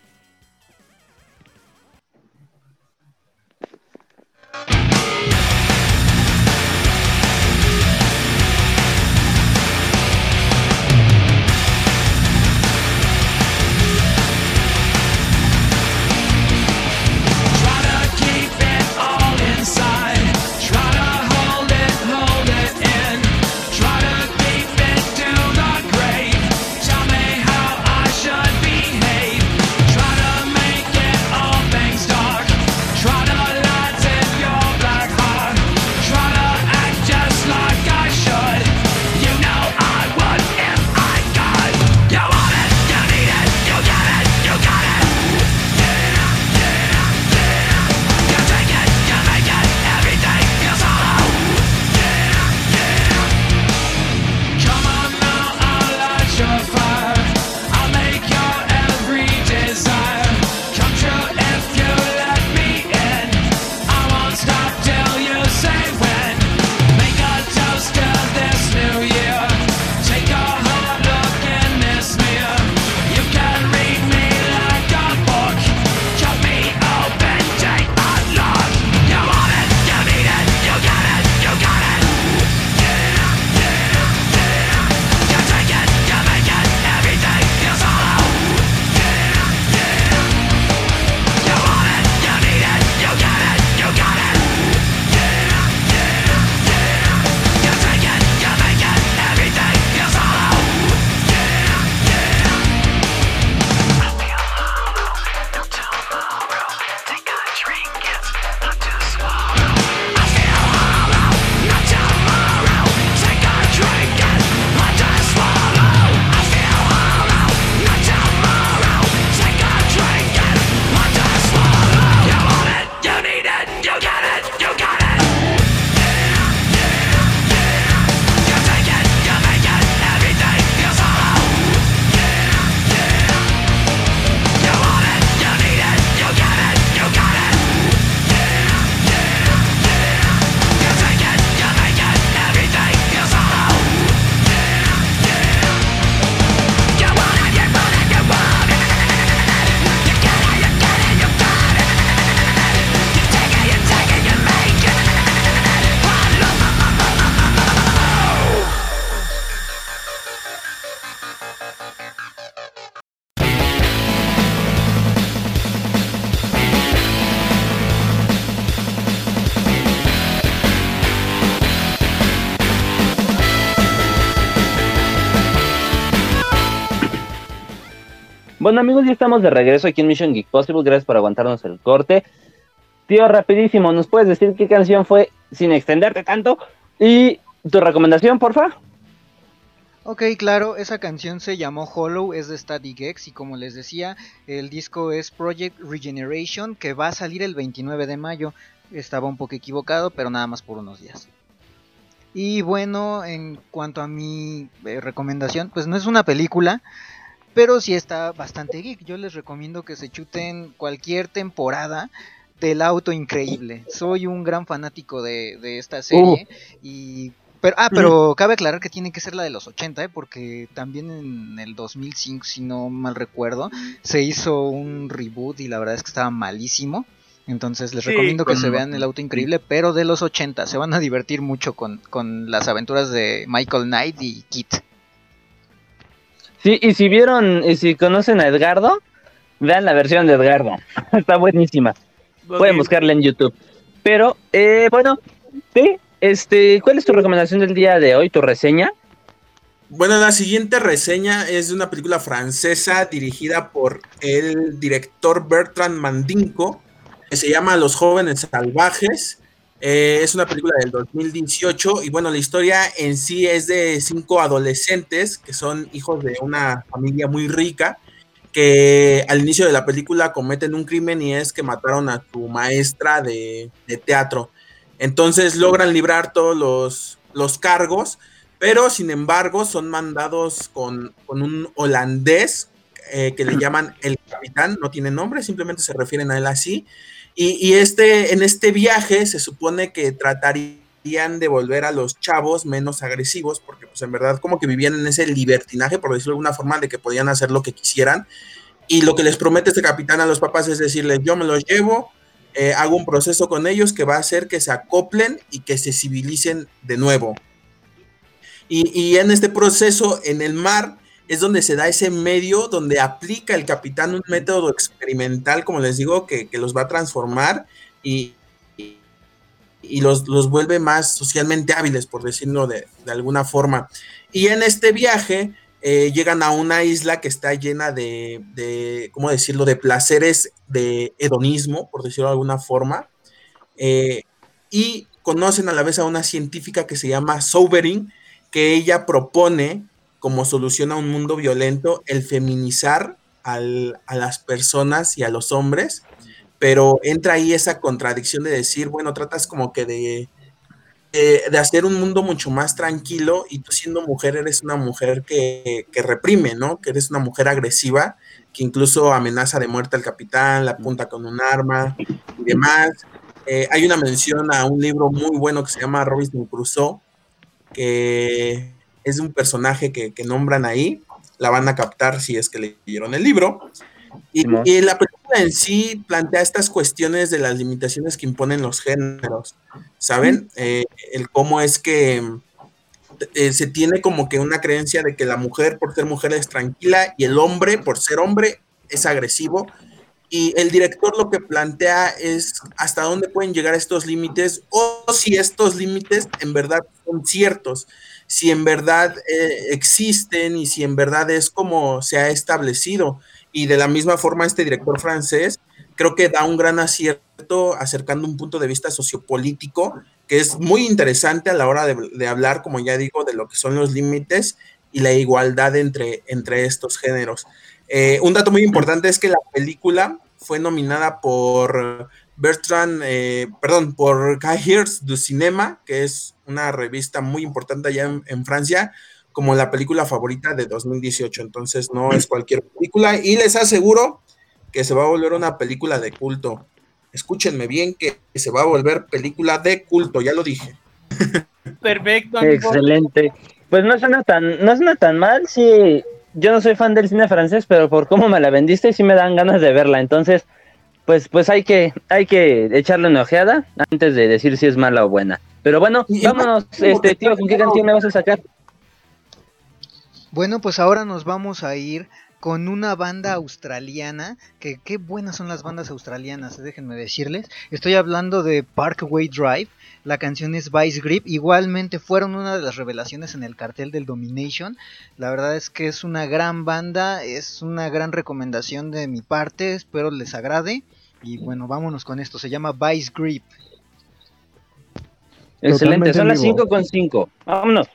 Speaker 11: Bueno amigos, ya estamos de regreso aquí en Mission Geek Possible, gracias por aguantarnos el corte. Tío, rapidísimo, ¿nos puedes decir qué canción fue sin extenderte tanto? Y tu recomendación, porfa.
Speaker 2: Ok, claro, esa canción se llamó Hollow, es de Static X y como les decía, el disco es Project Regeneration que va a salir el 29 de mayo. Estaba un poco equivocado, pero nada más por unos días. Y bueno, en cuanto a mi eh, recomendación, pues no es una película, pero sí está bastante geek. Yo les recomiendo que se chuten cualquier temporada del auto increíble. Soy un gran fanático de, de esta serie uh. y pero, ah, pero cabe aclarar que tiene que ser la de los 80, ¿eh? porque también en el 2005, si no mal recuerdo, se hizo un reboot y la verdad es que estaba malísimo. Entonces les recomiendo que se vean el auto increíble, pero de los 80. Se van a divertir mucho con, con las aventuras de Michael Knight y Kit.
Speaker 11: Sí, y si vieron, y si conocen a Edgardo, vean la versión de Edgardo. Está buenísima. Pueden buscarla en YouTube. Pero, eh, bueno, sí, este, ¿cuál es tu recomendación del día de hoy, tu reseña?
Speaker 10: Bueno, la siguiente reseña es de una película francesa dirigida por el director Bertrand Mandinko, que se llama Los jóvenes salvajes. Eh, es una película del 2018 y bueno, la historia en sí es de cinco adolescentes que son hijos de una familia muy rica que al inicio de la película cometen un crimen y es que mataron a su maestra de, de teatro. Entonces logran librar todos los, los cargos, pero sin embargo son mandados con, un holandés eh, que le llaman el capitán, no tiene nombre, simplemente se refieren a él así. Y, este, en este viaje se supone que tratarían de volver a los chavos menos agresivos, porque pues en verdad como que vivían en ese libertinaje, por decirlo de alguna forma, de que podían hacer lo que quisieran. Y lo que les promete este capitán a los papás es decirles, yo me los llevo, eh, hago un proceso con ellos que va a hacer que se acoplen y que se civilicen de nuevo. Y, en este proceso, en el mar, es donde se da ese medio donde aplica el capitán un método experimental, como les digo, que, los va a transformar y, y, los, vuelve más socialmente hábiles, por decirlo de, de alguna forma. Y en este viaje eh, llegan a una isla que está llena de, de, ¿cómo decirlo?, de placeres de hedonismo, por decirlo de alguna forma, eh, y conocen a la vez a una científica que se llama Sobering, que ella propone como solución a un mundo violento el feminizar a las personas y a los hombres, pero entra ahí esa contradicción de decir, bueno, tratas como que de eh, de hacer un mundo mucho más tranquilo y tú siendo mujer eres una mujer que, reprime, ¿no? Que eres una mujer agresiva, que incluso amenaza de muerte al capitán, la apunta con un arma y demás. Eh, hay una mención a un libro muy bueno que se llama Robinson Crusoe, que es un personaje que, que nombran ahí, la van a captar si es que leyeron el libro. Y, la película en sí plantea estas cuestiones de las limitaciones que imponen los géneros, ¿saben? Eh, el cómo es que eh, se tiene como que una creencia de que la mujer por ser mujer es tranquila y el hombre por ser hombre es agresivo. Y el director lo que plantea es hasta dónde pueden llegar estos límites o si estos límites en verdad son ciertos, si en verdad eh, existen y si en verdad es como se ha establecido y de la misma forma este director francés creo que da un gran acierto acercando un punto de vista sociopolítico que es muy interesante a la hora de, hablar, como ya digo, de lo que son los límites y la igualdad entre, entre estos géneros. Eh, un dato muy importante es que la película fue nominada por Bertrand, eh, perdón, por Cahiers du Cinema, que es una revista muy importante allá en, en Francia, como la película favorita de 2018. Entonces no es cualquier película y les aseguro que se va a volver una película de culto. Escúchenme bien que se va a volver película de culto, ya lo dije.
Speaker 7: Perfecto.
Speaker 11: Excelente. Pues no suena tan, no suena tan mal, sí. Yo no soy fan del cine francés, pero por cómo me la vendiste sí me dan ganas de verla. Entonces, pues, pues hay que, hay que echarle una ojeada antes de decir si es mala o buena. Pero bueno, vámonos, este tío, ¿con qué canción me vas a sacar?
Speaker 2: Bueno, pues ahora nos vamos a ir con una banda australiana, que qué buenas son las bandas australianas, déjenme decirles. Estoy hablando de Parkway Drive, la canción es Vice Grip, igualmente fueron una de las revelaciones en el cartel del Domination. La verdad es que es una gran banda, es una gran recomendación de mi parte, espero les agrade. Y bueno, vámonos con esto, se llama Vice Grip.
Speaker 8: Excelente, son las 5 con 5. Vámonos.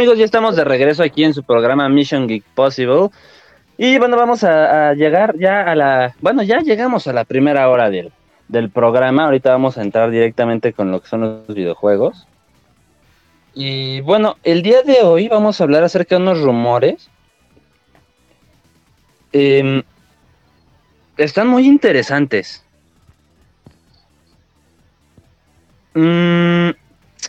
Speaker 11: Amigos, ya estamos de regreso aquí en su programa Mission Geek Possible. Y bueno, vamos a, llegar ya a la... Bueno, ya llegamos a la primera hora del, del programa. Ahorita vamos a entrar directamente con lo que son los videojuegos. Y bueno, el día de hoy vamos a hablar acerca de unos rumores. Em, están muy interesantes. Mm,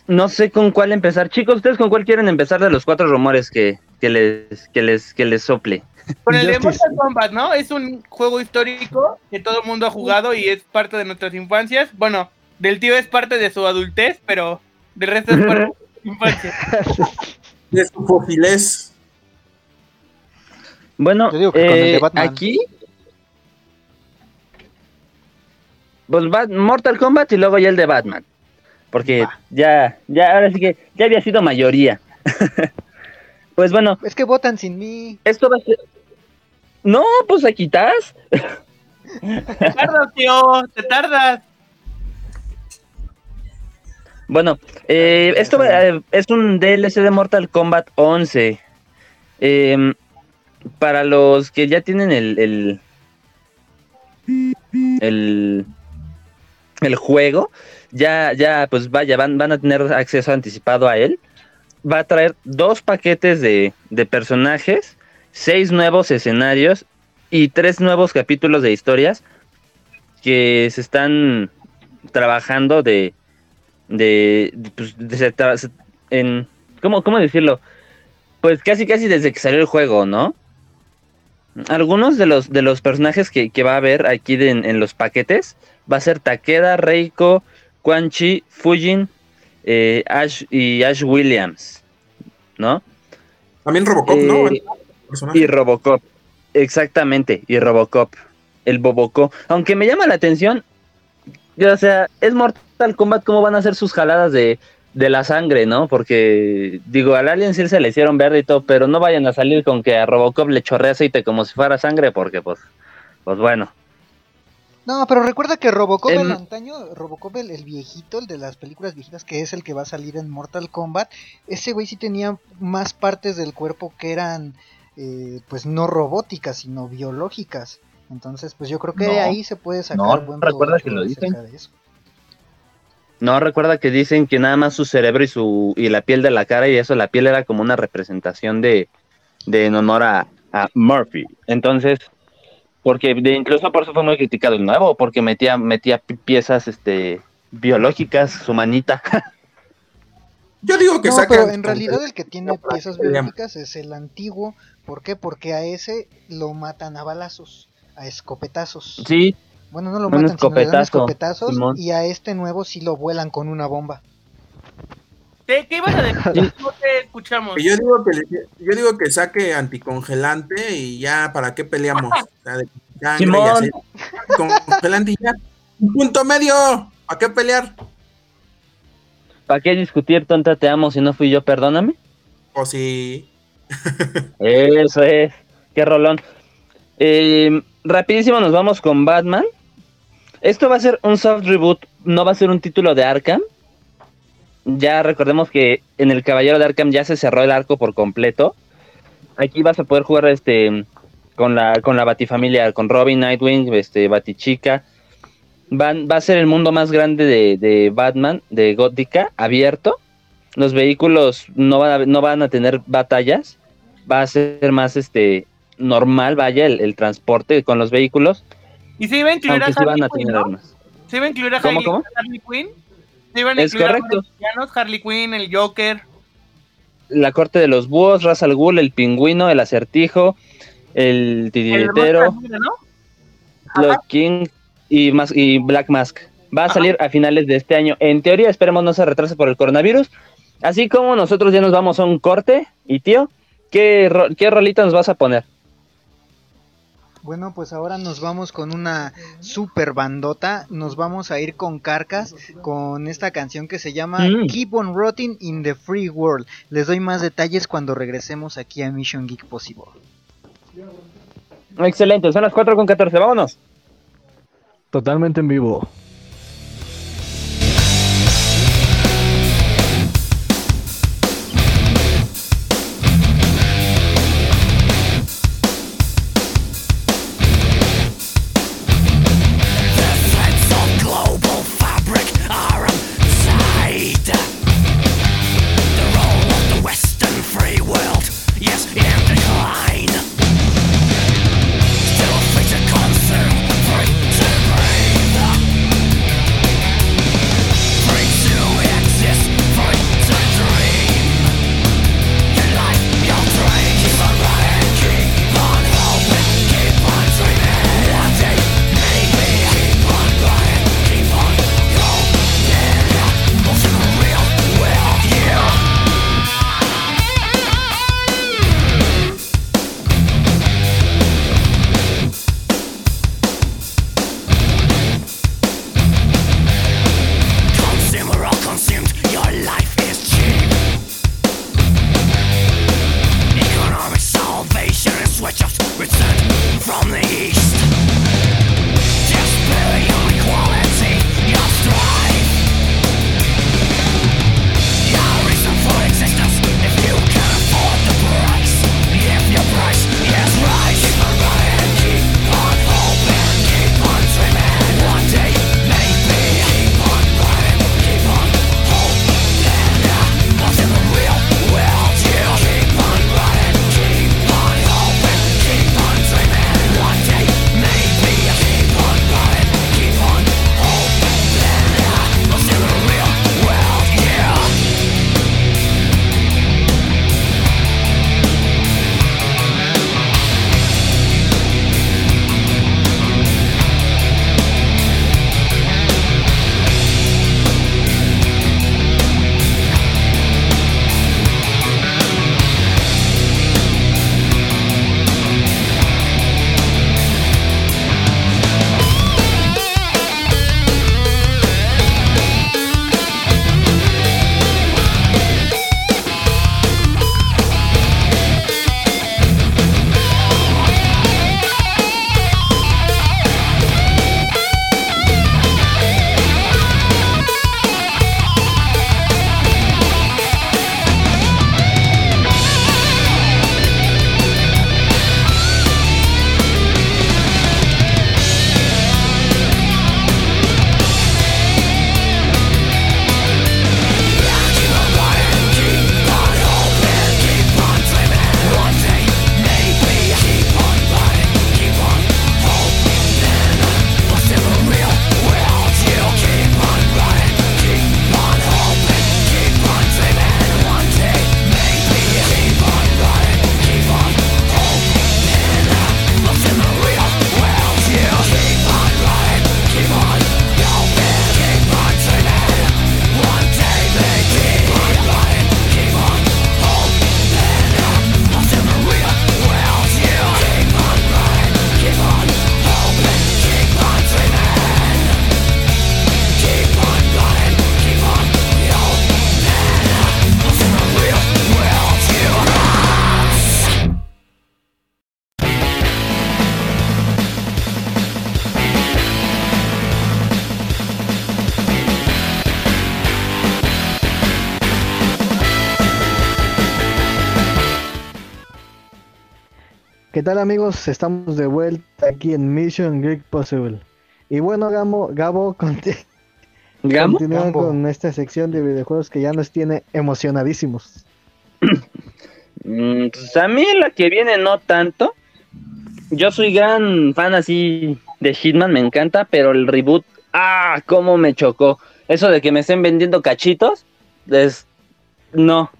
Speaker 11: no sé con cuál empezar. Chicos, ¿ustedes con cuál quieren empezar de los cuatro rumores que, les, que, les, que les sople?
Speaker 7: Con el de Mortal Kombat, ¿no? Es un juego histórico que todo el mundo ha jugado y es parte de nuestras infancias. Bueno, del tío es parte de su adultez, pero del resto es parte de su infancia.
Speaker 10: De su fósiles.
Speaker 11: Bueno, eh, aquí. Pues Mortal Kombat y luego ya el de Batman. Porque ya, ya, ahora sí que ya había sido mayoría. pues bueno.
Speaker 2: Es que votan sin mí.
Speaker 11: Esto va a ser. No, pues aquí estás.
Speaker 7: te tardas, tío, te tardas.
Speaker 11: Bueno, eh, esto eh, es un DLC de Mortal Kombat 11. Em, para los que ya tienen el, el, el, el juego, ya, ya, pues vaya, van, van a tener acceso anticipado a él. Va a traer dos paquetes de, de personajes, seis nuevos escenarios y tres nuevos capítulos de historias que se están trabajando de, de, pues, en, ¿cómo, ¿cómo decirlo? Pues casi casi desde que salió el juego, ¿no? Algunos de los, de los personajes que, va a haber aquí en los paquetes va a ser Takeda, Reiko, Quan Chi, Fujin eh, Ash y Ash Williams, ¿no?
Speaker 10: También Robocop, ¿no?
Speaker 11: Eh, y Robocop, exactamente, y Robocop, el Bobocop. Aunque me llama la atención, o sea, es Mortal Kombat, ¿cómo van a hacer sus jaladas de, de la sangre, no? Porque, digo, al Alien sí se le hicieron verde y todo, pero no vayan a salir con que a Robocop le chorrea aceite como si fuera sangre, porque, pues, pues bueno.
Speaker 2: No, pero recuerda que Robocop el em, antaño, Robocop el, viejito, el de las películas viejitas, que es el que va a salir en Mortal Kombat, ese güey sí tenía más partes del cuerpo que eran, eh, pues no robóticas, sino biológicas. Entonces, pues yo creo que ahí se puede sacar
Speaker 11: no, buen recuerda que lo dicen. No, recuerda que dicen que nada más su cerebro y su y la piel de la cara y eso, la piel era como una representación de, de en honor a, a Murphy. Entonces, porque de, incluso por eso fue muy criticado el nuevo, porque metía, metía piezas este, biológicas, su manita.
Speaker 10: Yo digo que
Speaker 2: no, pero en realidad el que tiene piezas biológicas es el antiguo. ¿Por qué? Porque a ese lo matan a balazos, a escopetazos.
Speaker 11: Sí.
Speaker 2: Bueno, no lo matan, sino le dan escopetazos. Y a este nuevo sí lo vuelan con una bomba.
Speaker 7: ¿Qué, ibas a decir? No te escuchamos.
Speaker 10: Yo digo, que, yo digo que saque anticongelante y ya, ¿para qué peleamos?
Speaker 11: Simón.
Speaker 10: congelante y ya. Un punto medio. ¿Para qué pelear?
Speaker 11: ¿Para qué discutir, tonta, te amo si no fui yo, perdóname?
Speaker 10: O sí.
Speaker 11: Eso es. Qué rolón. Eh, rapidísimo nos vamos con Batman. Esto va a ser un soft reboot, no va a ser un título de Arkham ya recordemos que en el Caballero de Arkham ya se cerró el arco por completo. Aquí vas a poder jugar este con la con la Batifamilia, con Robin, Nightwing, este Batichica. Van, va a ser el mundo más grande de, Batman, de Gótica, abierto. Los vehículos no van, a, no van a tener batallas. Va a ser más este normal, vaya, el, transporte con los vehículos.
Speaker 7: Y se iba a incluir a
Speaker 11: van a tener
Speaker 7: armas. Se iba a incluir a Harley Quinn
Speaker 11: es correcto.
Speaker 7: Harley Quinn, el Joker.
Speaker 11: La corte de los búhos, Ra's al Ghul, el pingüino, el acertijo, el titiritero, ¿no? King y, y Black Mask. Va a salir a finales de este año. En teoría, esperemos no se retrase por el coronavirus. Así como nosotros ya nos vamos a un corte. Y tío, ¿qué, qué rolita nos vas a poner?
Speaker 2: Bueno, pues ahora nos vamos con una super bandota. Nos vamos a ir con Carcas con esta canción que se llama mm. Keep on Rotting in the Free World. Les doy más detalles cuando regresemos aquí a Mission Geek Possible.
Speaker 11: Excelente, son las 4 con 14, vámonos.
Speaker 9: Totalmente en vivo. Tal amigos? Estamos de vuelta aquí en Mission Geek Possible. Y bueno, Gamo, Gabo, conti
Speaker 11: ¿Gamo?
Speaker 9: continúa
Speaker 11: Gambo.
Speaker 9: con esta sección de videojuegos que ya nos tiene emocionadísimos.
Speaker 11: Mm, Pues a mí la que viene no tanto. Yo soy gran fan así de Hitman, me encanta, pero el reboot, ah, cómo me chocó. Eso de que me estén vendiendo cachitos, es no.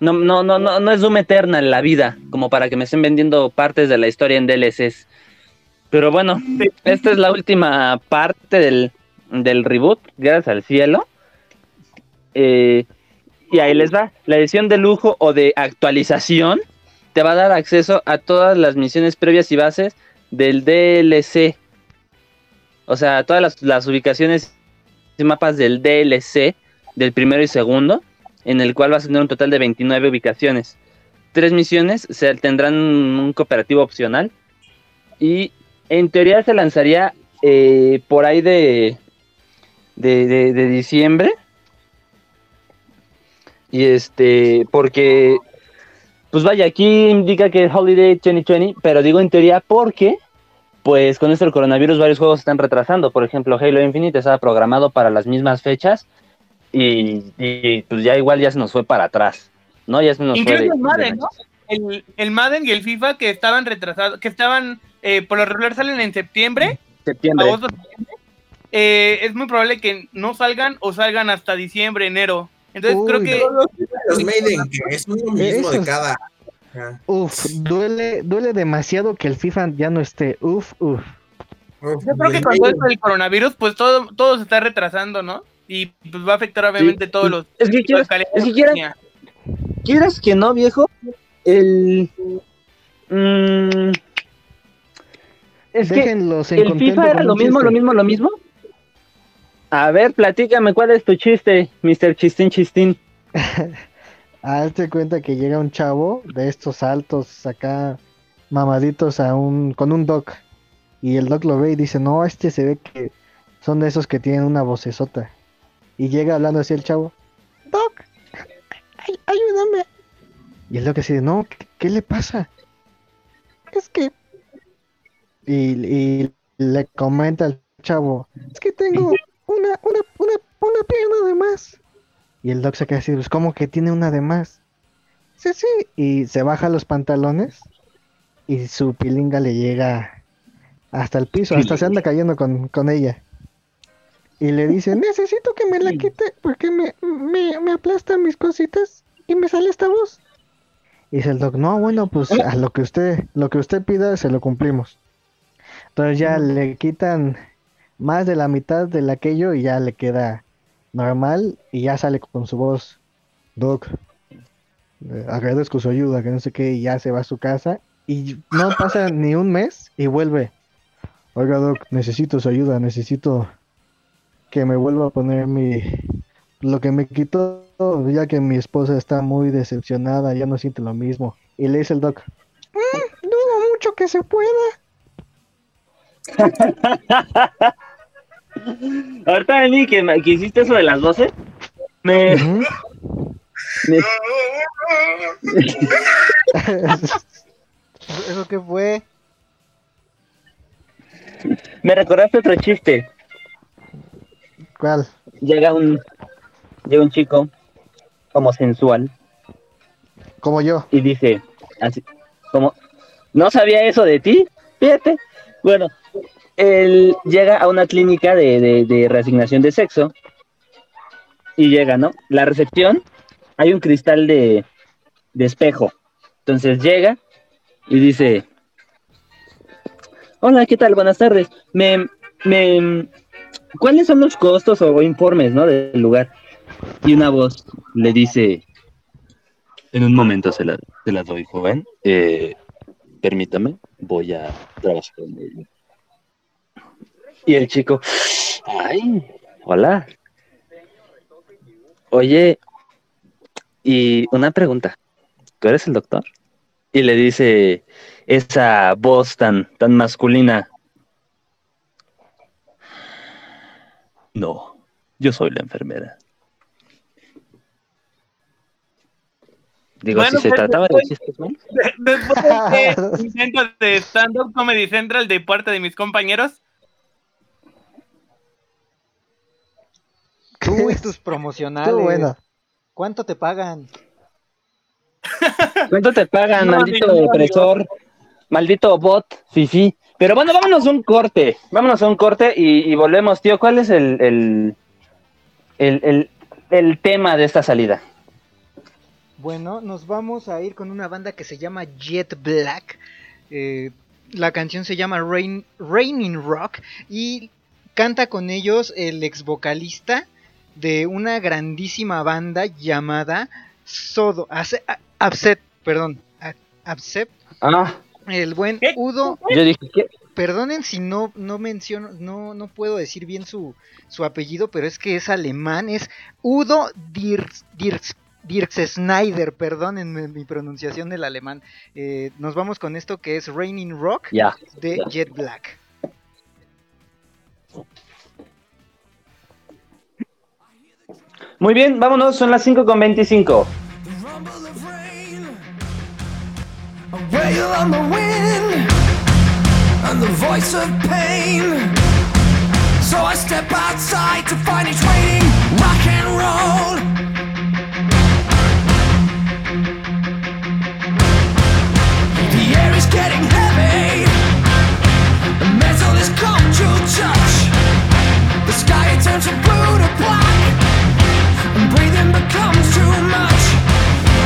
Speaker 11: No, no, no, no, no es Doom Eternal la vida, como para que me estén vendiendo partes de la historia en DLCs. Pero bueno, esta es la última parte del, del reboot, gracias al cielo. Eh, y ahí les va. La edición de lujo o de actualización te va a dar acceso a todas las misiones previas y bases del DLC. O sea, todas las, las ubicaciones y mapas del DLC del primero y segundo, en el cual vas a tener un total de 29 ubicaciones. Tres misiones se tendrán un cooperativo opcional y en teoría se lanzaría eh, por ahí de, de, de- diciembre. Y este, porque, pues vaya, aquí indica que es Holiday 2020, pero digo en teoría porque, pues con esto del coronavirus varios juegos están retrasando. Por ejemplo, Halo Infinite estaba programado para las mismas fechas y, y, pues ya igual ya se nos fue para atrás, ¿no? Ya se nos
Speaker 7: Incluso
Speaker 11: fue de-
Speaker 7: el Madden,
Speaker 11: de-
Speaker 7: ¿no? El, el Madden y el FIFA que estaban retrasados, que estaban, eh, por lo regular salen en septiembre,
Speaker 11: septiembre.
Speaker 7: agosto, septiembre. Eh, es muy probable que no salgan o salgan hasta diciembre, enero. Entonces
Speaker 9: Uy,
Speaker 7: creo que...
Speaker 10: Los Maiden, que es lo mismo de cada. Ajá.
Speaker 9: Uf, duele, duele demasiado que el FIFA ya no esté. Uf, uf.
Speaker 10: Uf,
Speaker 7: Yo creo que
Speaker 10: el
Speaker 7: con todo esto del coronavirus, pues todo, todo se está retrasando, ¿no? Y pues va a afectar obviamente
Speaker 11: Sí,
Speaker 7: todos los...
Speaker 11: es que quieras- es que quieras- que no, viejo, el... mm, es que
Speaker 9: Déjenlos en
Speaker 11: el FIFA era lo mismo, lo mismo, lo mismo. A ver, platícame, ¿cuál es tu chiste, Mr. Chistín Chistín?
Speaker 9: Hazte cuenta que llega un chavo de estos altos acá, mamaditos a un, con un doc. Y el doc lo ve y dice, no, este se ve que son de esos que tienen una vocesota. Y llega hablando así el chavo, Doc, ay- ayúdame. Y el doc así de, no, ¿qué, qué le pasa? Es que... Y, y le comenta al chavo, es que tengo una, una, una, una pierna de más. Y el doc se queda así, pues como que tiene una de más. Sí, sí. Y se baja los pantalones y su pilinga le llega hasta el piso, hasta se anda cayendo con, con ella. Y le dice, necesito que me la quite porque me, me, me aplastan mis cositas y me sale esta voz. Y dice el doc, no, bueno, pues a lo que usted, lo que usted pida se lo cumplimos. Entonces ya le quitan más de la mitad del aquello y ya le queda normal y ya sale con su voz. Doc, eh, agradezco su ayuda, que no sé qué, y ya se va a su casa. Y no pasa ni un mes y vuelve. Oiga, Doc, necesito su ayuda, necesito que me vuelva a poner mi. Lo que me quitó, ya que mi esposa está muy decepcionada, ya no siente lo mismo. Y le dice el Doc: "Mm, Dudo mucho que se pueda.
Speaker 11: Ahorita de mí que, me- que hiciste eso de las voces, me, me-
Speaker 2: ¿Eso qué fue?
Speaker 11: me recordaste otro chiste.
Speaker 9: ¿Cuál?
Speaker 11: Llega un, llega un chico como sensual
Speaker 9: Como yo.
Speaker 11: y dice, así, como, no sabía eso de ti, fíjate. Bueno, él llega a una clínica de, de, de reasignación de sexo y llega, ¿no? La recepción, hay un cristal de, de espejo. Entonces llega y dice, hola, ¿qué tal? Buenas tardes. Me, me, ¿Cuáles son los costos o informes, ¿no? Del lugar. Y una voz le dice, en un momento se la, se la doy, joven. Eh, permítame, voy a trabajar en ello. Y el chico, ay, hola. Oye, y una pregunta, ¿tú eres el doctor? Y le dice esa voz tan, tan masculina. No, yo soy la enfermera. Digo, si se trataba de.
Speaker 7: Después de este intento de stand-up comedy central de parte de mis compañeros,
Speaker 2: Tú y tus promocionales.
Speaker 9: Bueno.
Speaker 2: ¿Cuánto te pagan?
Speaker 11: ¿Cuánto te pagan,
Speaker 7: No,
Speaker 11: maldito
Speaker 7: no,
Speaker 11: opresor? Maldito bot, fifi. Pero bueno, vámonos a un corte. Vámonos a un corte y, y volvemos, tío. ¿Cuál es el, el, el, el- el tema de esta salida?
Speaker 2: Bueno, nos vamos a ir con una banda que se llama Jet Black. Eh, la canción se llama Rain, Raining Rock y canta con ellos el ex vocalista de una grandísima banda llamada Sodo, Abset, perdón, Abset,
Speaker 11: Ah,
Speaker 2: el buen Udo.
Speaker 11: yo dije, ¿qué?
Speaker 2: Perdonen si no, no menciono, no, no puedo decir bien su, su apellido, pero es que es alemán, es Udo Dirks, Dirks, Dirks Schneider, perdónenme mi pronunciación del alemán. Eh, nos vamos con esto que es Raining Rock
Speaker 11: Ya.
Speaker 2: de Jet Black.
Speaker 11: Muy bien, vámonos, son las 5 con 25.
Speaker 8: Wail on the wind and the voice of pain. So I step outside to find it's raining rock and roll. The air is getting heavy. The metal is come to touch. The sky turns from blue to black. And breathing becomes too much.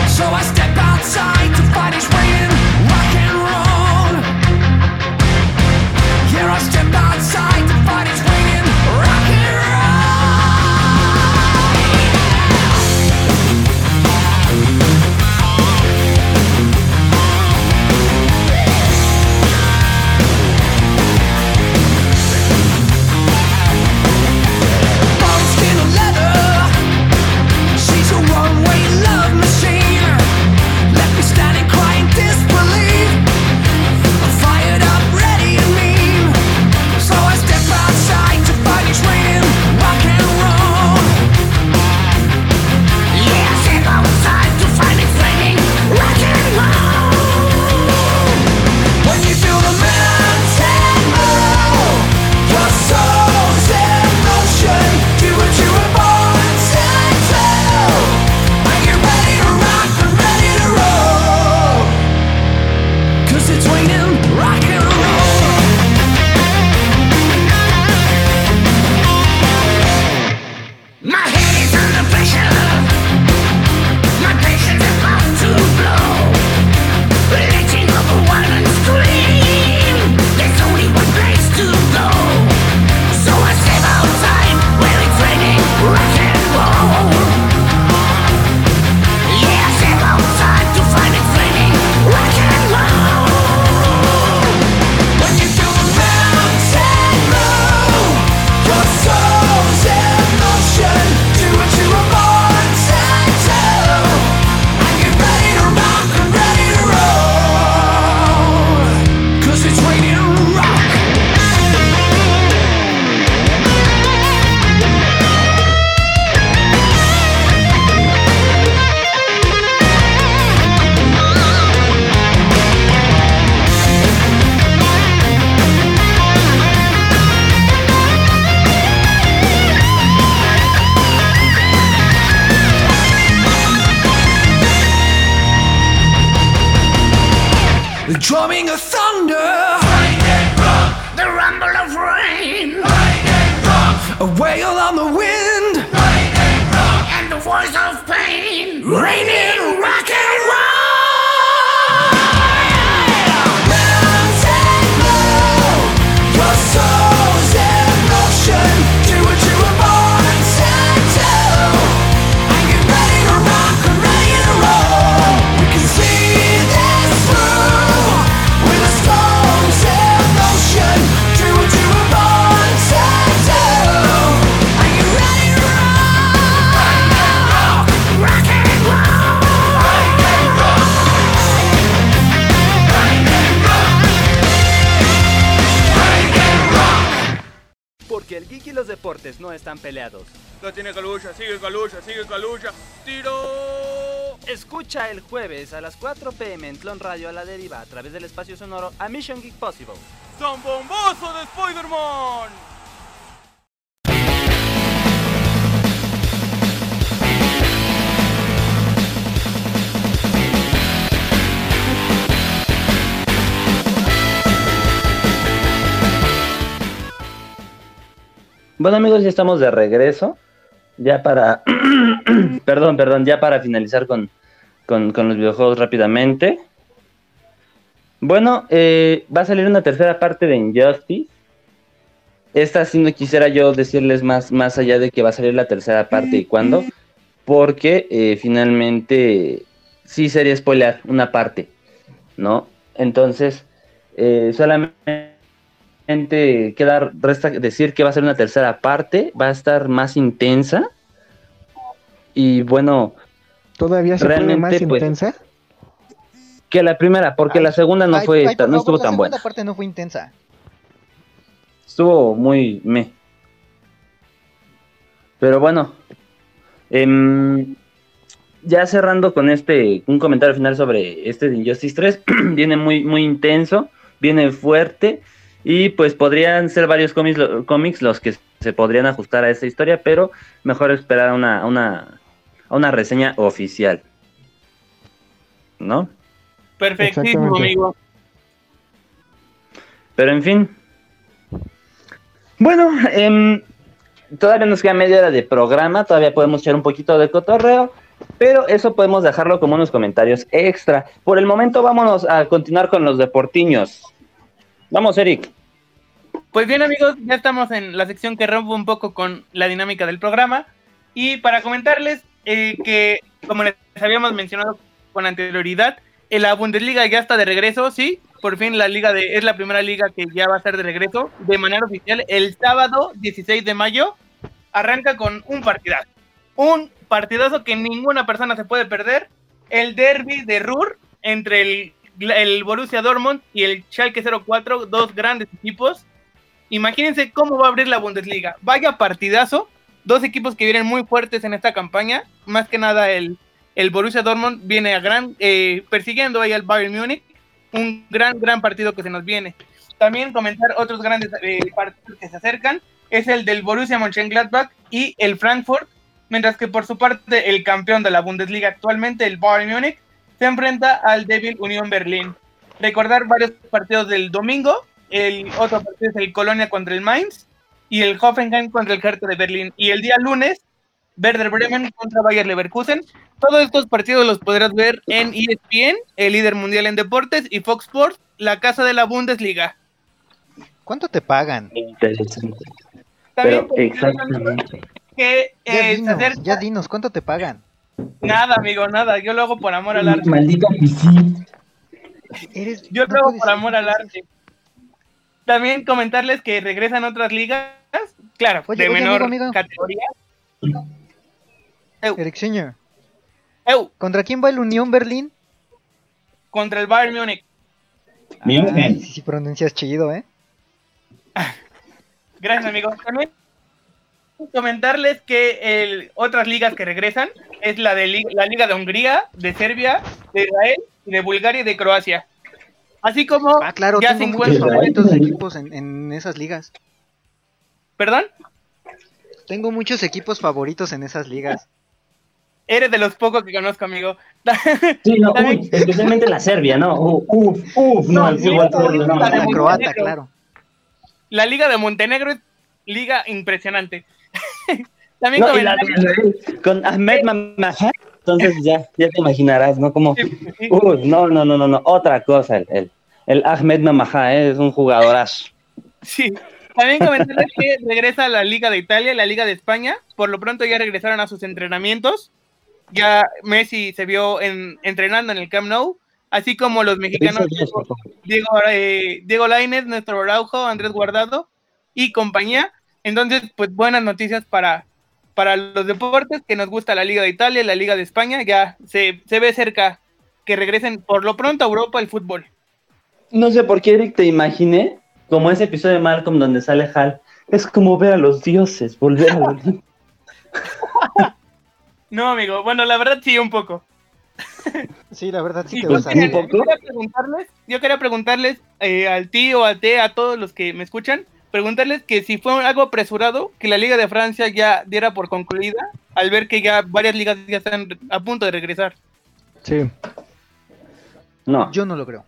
Speaker 8: So I step outside to find it's raining The drumming
Speaker 1: están peleados.
Speaker 12: La tiene Calucha, sigue Calucha, sigue Calucha. ¡Tiro!
Speaker 1: Escucha el jueves a las 4 pm en Clon Radio a la deriva a través del espacio sonoro a Mission Geek Possible.
Speaker 12: ¡San Bombazo de Spider-Man!
Speaker 11: Bueno amigos, ya estamos de regreso. Ya para... perdón, perdón, ya para finalizar con, con, los videojuegos rápidamente. Bueno, eh, va a salir una tercera parte de Injustice. Esta sí no quisiera yo decirles más, más allá de que va a salir la tercera parte y cuándo. Porque eh, finalmente sí sería spoiler una parte, ¿no? Entonces, eh, solamente queda resta decir que va a ser una tercera parte, va a estar más intensa. Y bueno,
Speaker 9: ¿Todavía se pone
Speaker 11: realmente
Speaker 9: más
Speaker 11: pues,
Speaker 9: intensa?
Speaker 11: que la primera, porque
Speaker 2: Ay,
Speaker 11: la segunda no
Speaker 2: ay,
Speaker 11: fue
Speaker 2: ay,
Speaker 11: tan- no
Speaker 2: favor,
Speaker 11: estuvo
Speaker 2: la
Speaker 11: tan
Speaker 2: segunda
Speaker 11: buena.
Speaker 2: parte no fue intensa.
Speaker 11: Estuvo muy me. Pero bueno, em, ya cerrando con este, un comentario final sobre este de Injustice 3, viene muy, muy intenso, viene fuerte, y pues podrían ser varios cómics, lo- cómics los que se podrían ajustar a esta historia, pero mejor esperar a una, a una, una reseña oficial. ¿No?
Speaker 7: Perfectísimo, amigo.
Speaker 11: Pero en fin. Bueno, em, todavía nos queda media hora de programa, todavía podemos echar un poquito de cotorreo, pero eso podemos dejarlo como unos comentarios extra. Por el momento vámonos a continuar con los deportiños. Vamos, Eric.
Speaker 7: Pues bien amigos, ya estamos en la sección que rompe un poco con la dinámica del programa. Y para comentarles eh, que, como les habíamos mencionado con anterioridad, la Bundesliga ya está de regreso, sí. Por fin la liga de, es la primera liga que ya va a estar de regreso de manera oficial. El sábado 16 de mayo arranca con un partidazo. Un partidazo que ninguna persona se puede perder. El derby de Ruhr entre el, el Borussia Dortmund y el Schalke 04, dos grandes equipos. Imagínense cómo va a abrir la Bundesliga. Vaya partidazo. Dos equipos que vienen muy fuertes en esta campaña. Más que nada el, el Borussia Dortmund viene a gran, eh, persiguiendo ahí al Bayern Múnich. Un gran, gran partido que se nos viene. También comentar otros grandes eh, partidos que se acercan. Es el del Borussia Mönchengladbach y el Frankfurt. Mientras que por su parte el campeón de la Bundesliga actualmente, el Bayern Múnich, se enfrenta al débil Unión Berlín. Recordar varios partidos del domingo. El otro partido es el Colonia contra el Mainz y el Hoffenheim contra el Hertha de Berlín. Y el día lunes, Werder Bremen contra Bayer Leverkusen. Todos estos partidos los podrás ver en ESPN, el líder mundial en deportes, y Fox Sports, la casa de la Bundesliga.
Speaker 2: ¿Cuánto te pagan?
Speaker 11: Interesante.
Speaker 7: También
Speaker 11: Pero exactamente.
Speaker 7: que
Speaker 2: Ya
Speaker 7: eh,
Speaker 2: dinos, ya dinos, ¿cuánto te pagan?
Speaker 7: Nada, amigo, nada. Yo lo hago por amor al arte.
Speaker 11: Maldita
Speaker 2: Eres,
Speaker 7: Yo
Speaker 2: no
Speaker 7: lo hago por
Speaker 2: ser.
Speaker 7: amor al arte. También comentarles que regresan otras ligas, claro,
Speaker 2: Oye,
Speaker 7: de
Speaker 2: oye,
Speaker 7: menor
Speaker 2: amigo, amigo.
Speaker 7: categoría.
Speaker 2: Eric Senior.
Speaker 7: Eu,
Speaker 2: ¿Contra quién va el Unión Berlín?
Speaker 7: contra el Bayern Múnich.
Speaker 2: Sí, sí pronuncias chido, ¿eh?
Speaker 7: Gracias, amigo. También comentarles que el, otras ligas que regresan es la de la Liga de Hungría, de Serbia, de Israel, de Bulgaria y de Croacia. Así como
Speaker 2: Ah, claro,
Speaker 7: ya se
Speaker 2: tengo muchos
Speaker 7: encuentran.
Speaker 2: favoritos de equipos en, en esas ligas.
Speaker 7: ¿Perdón?
Speaker 2: Tengo muchos equipos favoritos en esas ligas.
Speaker 7: Eres de los pocos que conozco, amigo.
Speaker 11: Sí, no, uy, especialmente la Serbia, ¿no? Uf, uf, no,
Speaker 7: No,
Speaker 11: el fútbol
Speaker 7: no,
Speaker 11: serbio, no.
Speaker 7: la
Speaker 2: croata, claro.
Speaker 7: La Liga de Montenegro es liga impresionante. También
Speaker 11: No, la con Ahmed Mamahad, entonces ya, ya te imaginarás, ¿no? Como, uy, no, no, no, no, no, otra cosa, el, el, el Ahmed Mamahad ¿eh? es un jugadorazo.
Speaker 7: Sí. También comentarles que regresa la Liga de Italia la Liga de España. Por lo pronto ya regresaron a sus entrenamientos. Ya Messi se vio en, entrenando en el Camp Nou, así como los mexicanos Diego, eh, Diego Lainez, Néstor Araujo, Andrés Guardado y compañía. Entonces, pues buenas noticias para, para los deportes, que nos gusta la Liga de Italia, la Liga de España. Ya se, se ve cerca que regresen por lo pronto a Europa el fútbol.
Speaker 11: No sé por qué, Eric, te imaginé como ese episodio de Malcolm donde sale Hal Es como ver a los dioses, volver a los
Speaker 7: No, amigo. Bueno, la verdad sí, un poco.
Speaker 2: Sí, la verdad sí te
Speaker 7: yo
Speaker 2: vas a
Speaker 7: quería,
Speaker 2: ir.
Speaker 7: yo quería preguntarles, yo quería preguntarles eh, al tío, al té, a todos los que me escuchan, preguntarles que si fue algo apresurado que la Liga de Francia ya diera por concluida al ver que ya varias ligas ya están a punto de regresar.
Speaker 9: Sí.
Speaker 11: No.
Speaker 2: Yo no lo creo.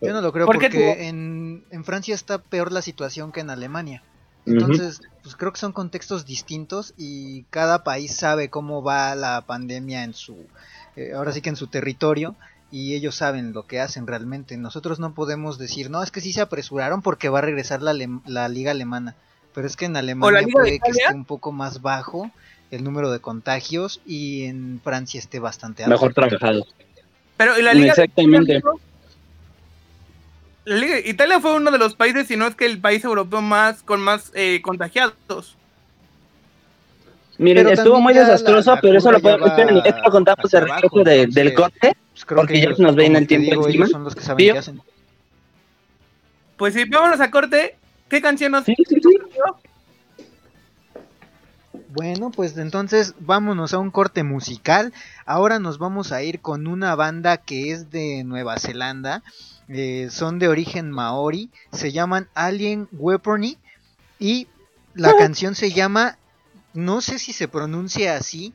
Speaker 2: Yo no lo creo
Speaker 7: ¿Por qué
Speaker 2: porque en, en Francia está peor la situación que en Alemania. Entonces, pues creo que son contextos distintos y cada país sabe cómo va la pandemia en su, eh, ahora sí que en su territorio y ellos saben lo que hacen realmente. Nosotros no podemos decir, no, es que sí se apresuraron porque va a regresar la, la liga alemana. Pero es que en Alemania puede que esté un poco más bajo el número de contagios y en Francia esté bastante alto.
Speaker 11: Mejor trabajado.
Speaker 7: Pero ¿y la Liga
Speaker 11: Exactamente.
Speaker 7: Italia, la Liga- Italia fue uno de los países, si no es que el país europeo más con más eh, contagiados.
Speaker 11: Miren,
Speaker 2: Pero
Speaker 11: estuvo muy desastroso,
Speaker 2: la- la
Speaker 11: pero eso lo podemos. Esperen, esto lo contamos
Speaker 2: hacia
Speaker 11: de del corte,
Speaker 2: Pues creo
Speaker 11: porque
Speaker 2: que ellos,
Speaker 11: nos
Speaker 2: como
Speaker 11: el tiempo
Speaker 2: digo,
Speaker 11: encima.
Speaker 2: ellos son los que saben
Speaker 11: Tío.
Speaker 2: qué hacen.
Speaker 7: Pues sí, vámonos a corte. ¿Qué canción nos
Speaker 11: Sí, sí, sí.
Speaker 2: Bueno, pues entonces vámonos a un corte musical. Ahora nos vamos a ir con una banda que es de Nueva Zelanda. Eh, son de origen maori. Se llaman Alien Weaponry. Y la canción se llama. No sé si se pronuncia así.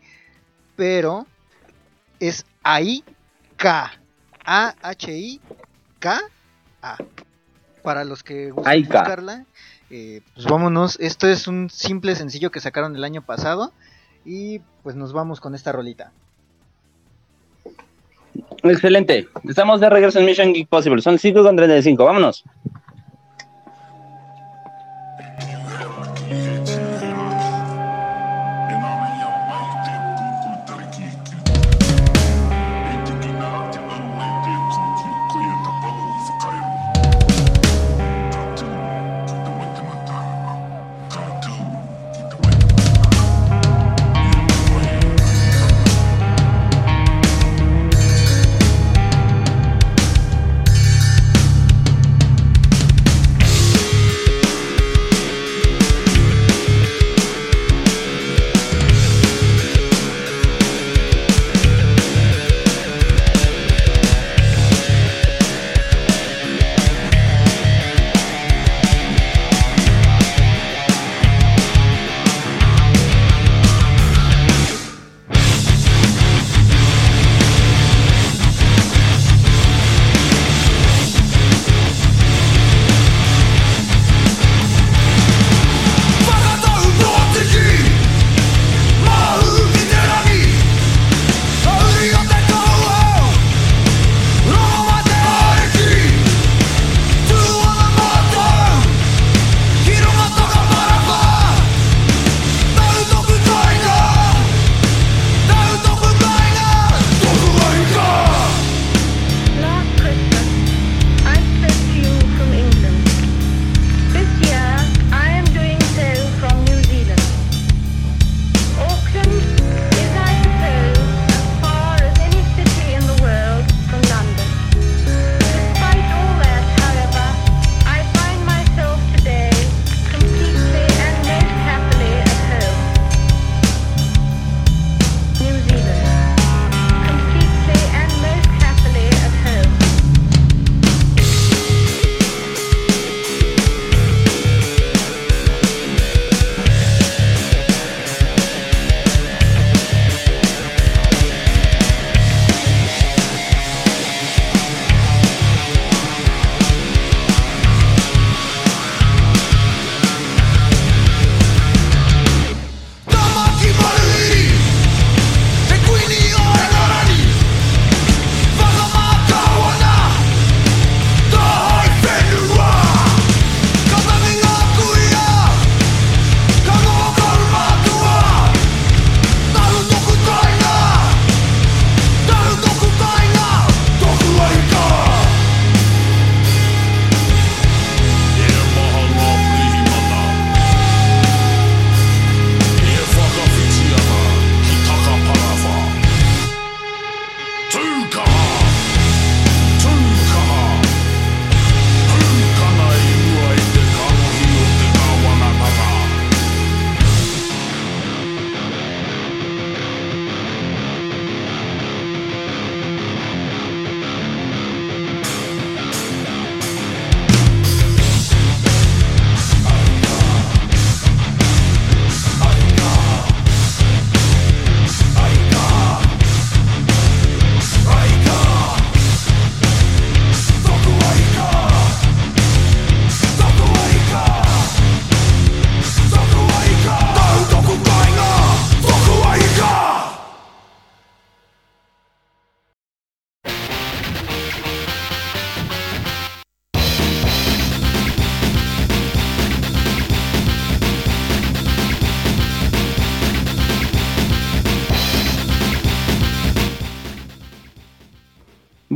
Speaker 2: Pero es A-I-K. A-H-I-K. A. Para los que gusten buscarla. Eh, pues vámonos. Esto es un simple sencillo que sacaron el año pasado. Y pues nos vamos con esta rolita.
Speaker 11: Excelente. Estamos de regreso en Mission Geek Possible. Son 5 con 35. Vámonos.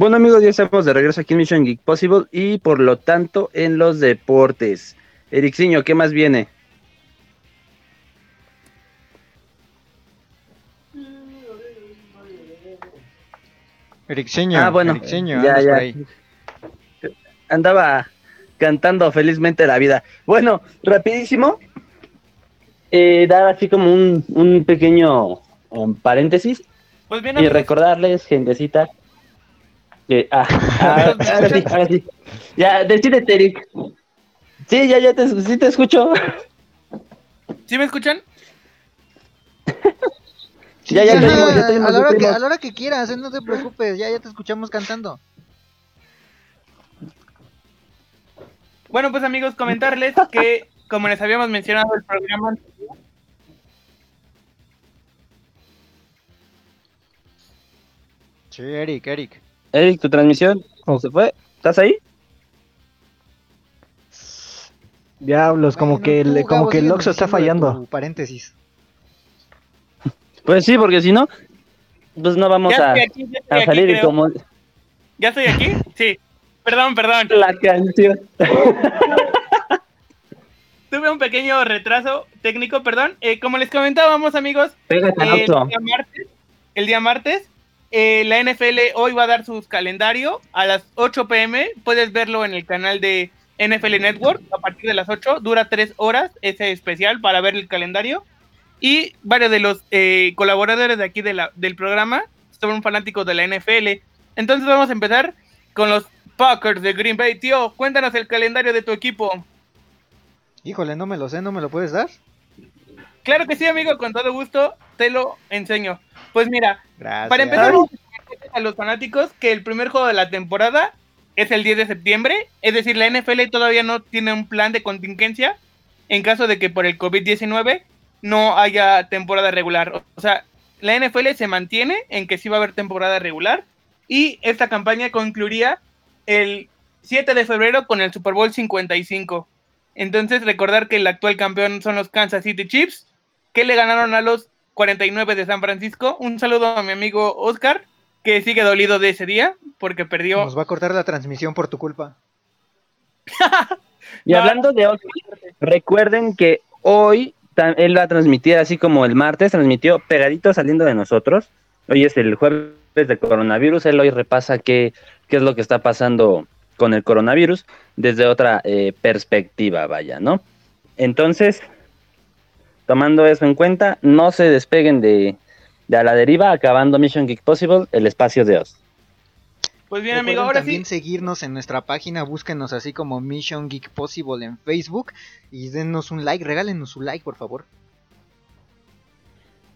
Speaker 11: Bueno amigos, ya estamos de regreso aquí en Mission Geek Possible y por lo tanto en los deportes. Ericciño, ¿qué más viene?
Speaker 2: Ericseño,
Speaker 11: ah, bueno, ya, ya.
Speaker 2: ahí.
Speaker 11: Andaba cantando felizmente la vida. Bueno, rapidísimo. Eh, dar así como un, un pequeño um, paréntesis
Speaker 7: Pues bien,
Speaker 11: y
Speaker 7: amigos,
Speaker 11: recordarles, gentecita, que... Ah, ah, ahora sí, ahora sí. Ya, decídete, Eric. Sí, ya, ya te, sí te escucho.
Speaker 7: ¿sí me escuchan?
Speaker 11: Ya, ya
Speaker 2: Ya, a, la hora que, a la hora que quieras, eh, no te preocupes, ya, ya te escuchamos cantando.
Speaker 7: Bueno, pues amigos, comentarles que, como les habíamos mencionado el programa
Speaker 2: Sí, Eric, Eric.
Speaker 11: Eric, tu transmisión se fue. ¿Estás ahí?
Speaker 9: Diablos, como
Speaker 2: Bueno,
Speaker 9: que, el-
Speaker 2: tú,
Speaker 9: como
Speaker 2: Gabo,
Speaker 9: que el Oxxo está fallando.
Speaker 2: Paréntesis.
Speaker 11: Pues sí, porque si no, pues no vamos
Speaker 7: Ya
Speaker 11: a,
Speaker 7: aquí,
Speaker 11: a
Speaker 7: aquí,
Speaker 11: salir y
Speaker 7: creo.
Speaker 11: como
Speaker 7: ¿ya estoy aquí? Sí. Perdón, perdón.
Speaker 11: la canción.
Speaker 7: Tuve un pequeño retraso técnico, perdón. Eh, como les comentábamos, amigos,
Speaker 11: Pégate
Speaker 7: eh, el, día martes, el día martes, eh, la NFL hoy va a dar su calendario a las 8 pm. Puedes verlo en el canal de NFL Network a partir de las 8. Dura 3 horas ese especial para ver el calendario. Y varios de los eh, colaboradores de aquí de la- del programa son fanáticos de la NFL. Entonces vamos a empezar con los Packers de Green Bay. Tío, cuéntanos el calendario de tu equipo.
Speaker 2: Híjole, no me lo sé, ¿no me lo puedes dar?
Speaker 7: Claro que sí, amigo, con todo gusto te lo enseño. Pues mira,
Speaker 2: Gracias.
Speaker 7: para empezar, a los fanáticos que el primer juego de la temporada es el 10 de septiembre, es decir, la NFL todavía no tiene un plan de contingencia en caso de que por el COVID-19 no haya temporada regular. O sea, la NFL se mantiene en que sí va a haber temporada regular y esta campaña concluiría el 7 de febrero con el Super Bowl 55. Entonces, recordar que el actual campeón son los Kansas City Chiefs, que le ganaron a los 49 de San Francisco. Un saludo a mi amigo Oscar, que sigue dolido de ese día, porque perdió.
Speaker 2: Nos va a cortar la transmisión por tu culpa.
Speaker 11: Y hablando de Oscar, recuerden que hoy él va a transmitir, así como el martes, transmitió pegadito saliendo de nosotros. Hoy es el jueves de coronavirus. Él hoy repasa qué, qué es lo que está pasando con el coronavirus desde otra eh, perspectiva, vaya, ¿no? Entonces, tomando eso en cuenta, no se despeguen de, de a la deriva, acabando Mission Geek Possible, el espacio de Oz.
Speaker 7: Pues bien,
Speaker 2: Recuerden
Speaker 7: amigo, ahora
Speaker 2: también
Speaker 7: sí.
Speaker 2: seguirnos en nuestra página, búsquenos así como Mission Geek Possible en Facebook y denos un like, regálenos su like, por favor.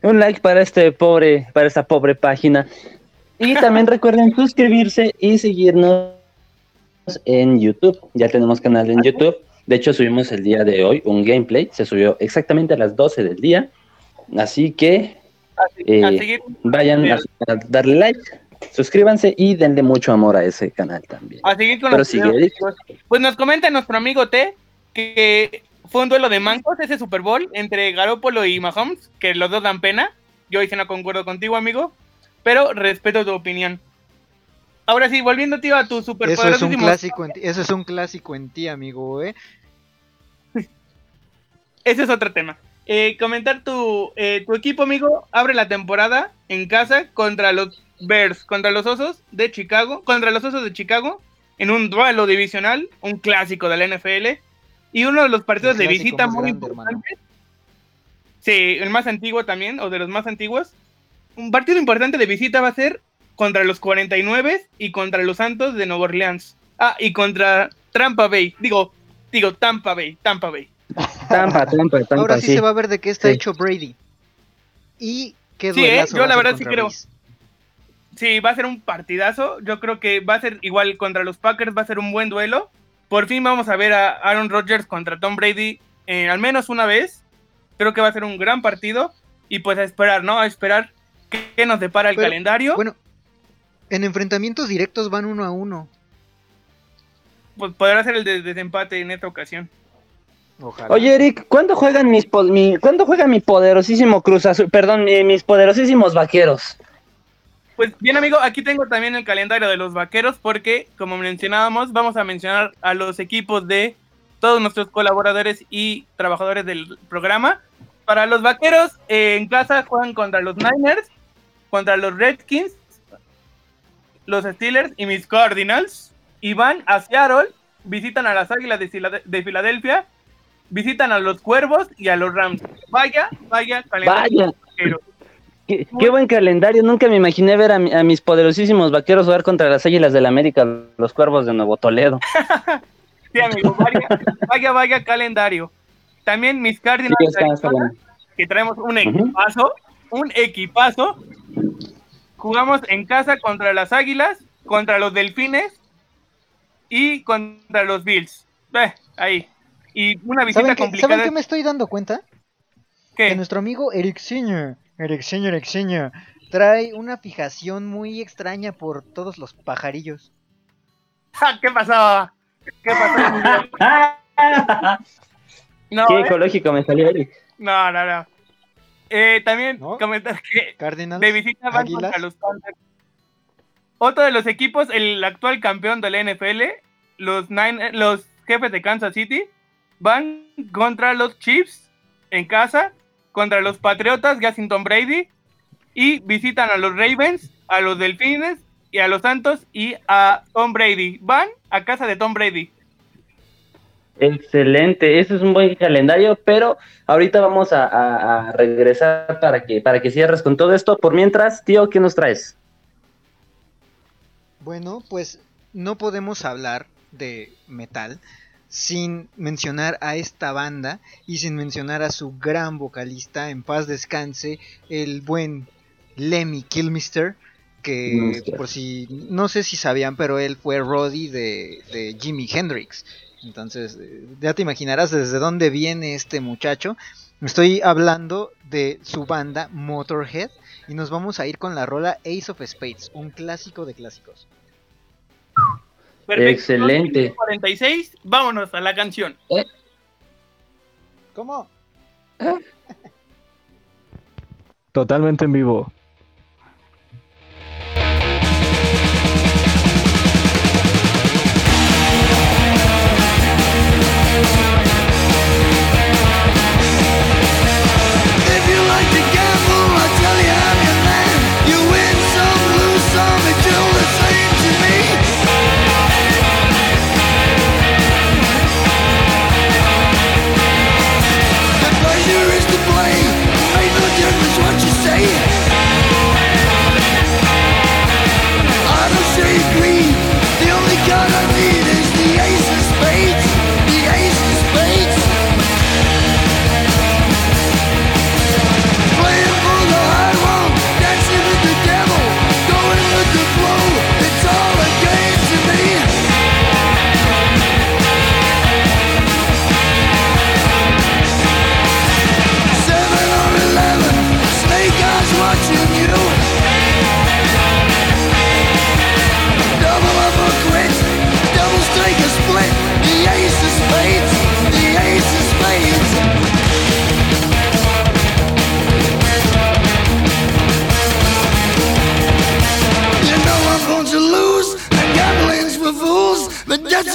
Speaker 11: Un like para este pobre, para esta pobre página. Y también recuerden suscribirse y seguirnos en YouTube. Ya tenemos canal en YouTube. De hecho, subimos el día de hoy un gameplay. Se subió exactamente a las 12 del día. Así que eh,
Speaker 7: a seguir.
Speaker 11: vayan a, a darle like, suscríbanse y denle mucho amor a ese canal también.
Speaker 7: A seguir con
Speaker 11: Pero
Speaker 7: los
Speaker 11: sigue.
Speaker 7: Pues nos comenta nuestro amigo T que fue un duelo de mancos ese Super Bowl entre Garoppolo y Mahomes, que los dos dan pena. Yo hice no concuerdo contigo, amigo, pero respeto tu opinión. Ahora sí, volviendo, tío, a tu super
Speaker 2: Eso es un clásico en ti, eso es un clásico en ti, amigo, ¿eh?
Speaker 7: Ese es otro tema. Eh, comentar tu, eh, tu equipo, amigo, abre la temporada en casa contra los Bears, contra los Osos de Chicago, contra los Osos de Chicago, en un duelo divisional, un clásico de la NFL, y uno de los partidos de visita muy
Speaker 2: grande, hermano.
Speaker 7: importantes. Sí, el más antiguo también, o de los más antiguos. Un partido importante de visita va a ser contra los 49 y contra los Santos de Nueva Orleans. Ah, y contra Tampa Bay. Digo, digo Tampa Bay, Tampa Bay.
Speaker 11: Tampa, Tampa, Tampa,
Speaker 2: Ahora sí,
Speaker 11: sí.
Speaker 2: se va a ver de qué está
Speaker 11: Sí.
Speaker 2: hecho Brady. Y qué
Speaker 7: Sí, ¿eh? yo
Speaker 2: va a
Speaker 7: la
Speaker 2: ser
Speaker 7: verdad sí creo. Sí, va a ser un partidazo. Yo creo que va a ser igual contra los Packers, va a ser un buen duelo. Por fin vamos a ver a Aaron Rodgers contra Tom Brady eh, al menos una vez. Creo que va a ser un gran partido. Y pues a esperar, ¿no? A esperar qué, qué nos depara el
Speaker 2: Pero,
Speaker 7: calendario.
Speaker 2: Bueno, en enfrentamientos directos van uno a uno.
Speaker 7: Pues podrá ser el de- desempate en esta ocasión.
Speaker 2: Ojalá.
Speaker 11: Oye, Eric, ¿cuándo juegan mis po- mi, ¿cuándo juega mi poderosísimo Cruz Azul? Perdón, mi- mis poderosísimos vaqueros.
Speaker 7: Pues bien, amigo, aquí tengo también el calendario de los vaqueros porque, como mencionábamos, vamos a mencionar a los equipos de todos nuestros colaboradores y trabajadores del programa. Para los vaqueros, eh, en casa juegan contra los Niners, contra los Redskins, los Steelers y mis Cardinals. Y van a Seattle, visitan a las Águilas de Filadelfia, visitan a los Cuervos y a los Rams. Vaya, vaya, calendario
Speaker 11: Vaya. Qué, qué buen calendario. Nunca me imaginé ver a, mi- a mis poderosísimos vaqueros jugar contra las Águilas del América, los Cuervos de Nuevo Toledo.
Speaker 7: Sí, amigo, vaya, vaya, vaya calendario. También mis Cardinals,
Speaker 11: Sí, está- está bueno.
Speaker 7: que traemos un equipazo, un equipazo. Jugamos en casa contra las Águilas, contra los Delfines y contra los Bills. Eh, ahí. Y una visita
Speaker 2: ¿Saben qué,
Speaker 7: complicada.
Speaker 2: ¿Saben qué me estoy dando cuenta?
Speaker 7: ¿Qué?
Speaker 2: Que nuestro amigo Eric Senior, Eric Senior, Eric Senior, trae una fijación muy extraña por todos los pajarillos.
Speaker 7: Ja, ¿Qué pasó? ¿Qué pasó? No,
Speaker 11: Qué
Speaker 7: ¿eh?
Speaker 11: ecológico me salió Eric.
Speaker 7: No, no, no. Eh, también comentar que
Speaker 2: Cardinals,
Speaker 7: de visita van
Speaker 2: Águilas.
Speaker 7: contra los Panthers. Otro de los equipos, el actual campeón de la NFL, los, Nine- los jefes de Kansas City, van contra los Chiefs en casa, contra los Patriotas, ya sin Tom Brady, y visitan a los Ravens, a los Delfines y a los Santos y a Tom Brady. Van a casa de Tom Brady.
Speaker 11: Excelente, ese es un buen calendario, pero ahorita vamos a, a- a regresar para que, para que cierres con todo esto. Por mientras, tío, ¿qué nos traes?
Speaker 2: Bueno, pues no podemos hablar de metal sin mencionar a esta banda y sin mencionar a su gran vocalista, en paz descanse, el buen Lemmy Kilmister, que por si no sé si sabían, pero él fue Roddy de, de Jimi Hendrix. Entonces, eh, ya te imaginarás desde dónde viene este muchacho. Estoy hablando de su banda Motorhead y nos vamos a ir con la rola Ace of Spades, un clásico de clásicos.
Speaker 7: Perfecto.
Speaker 11: Excelente.
Speaker 7: 46, vámonos a la canción.
Speaker 2: ¿Cómo?
Speaker 13: Totalmente en vivo.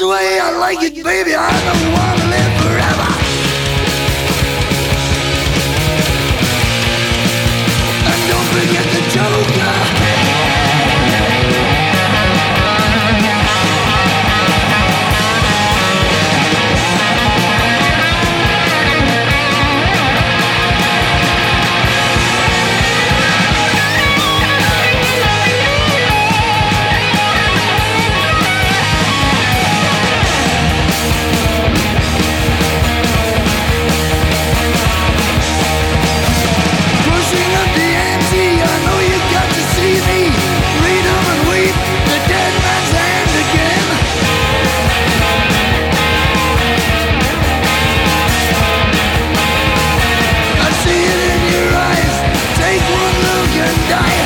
Speaker 8: The way I like it, baby. I don't want to live forever. And don't forget the Joker.
Speaker 7: die.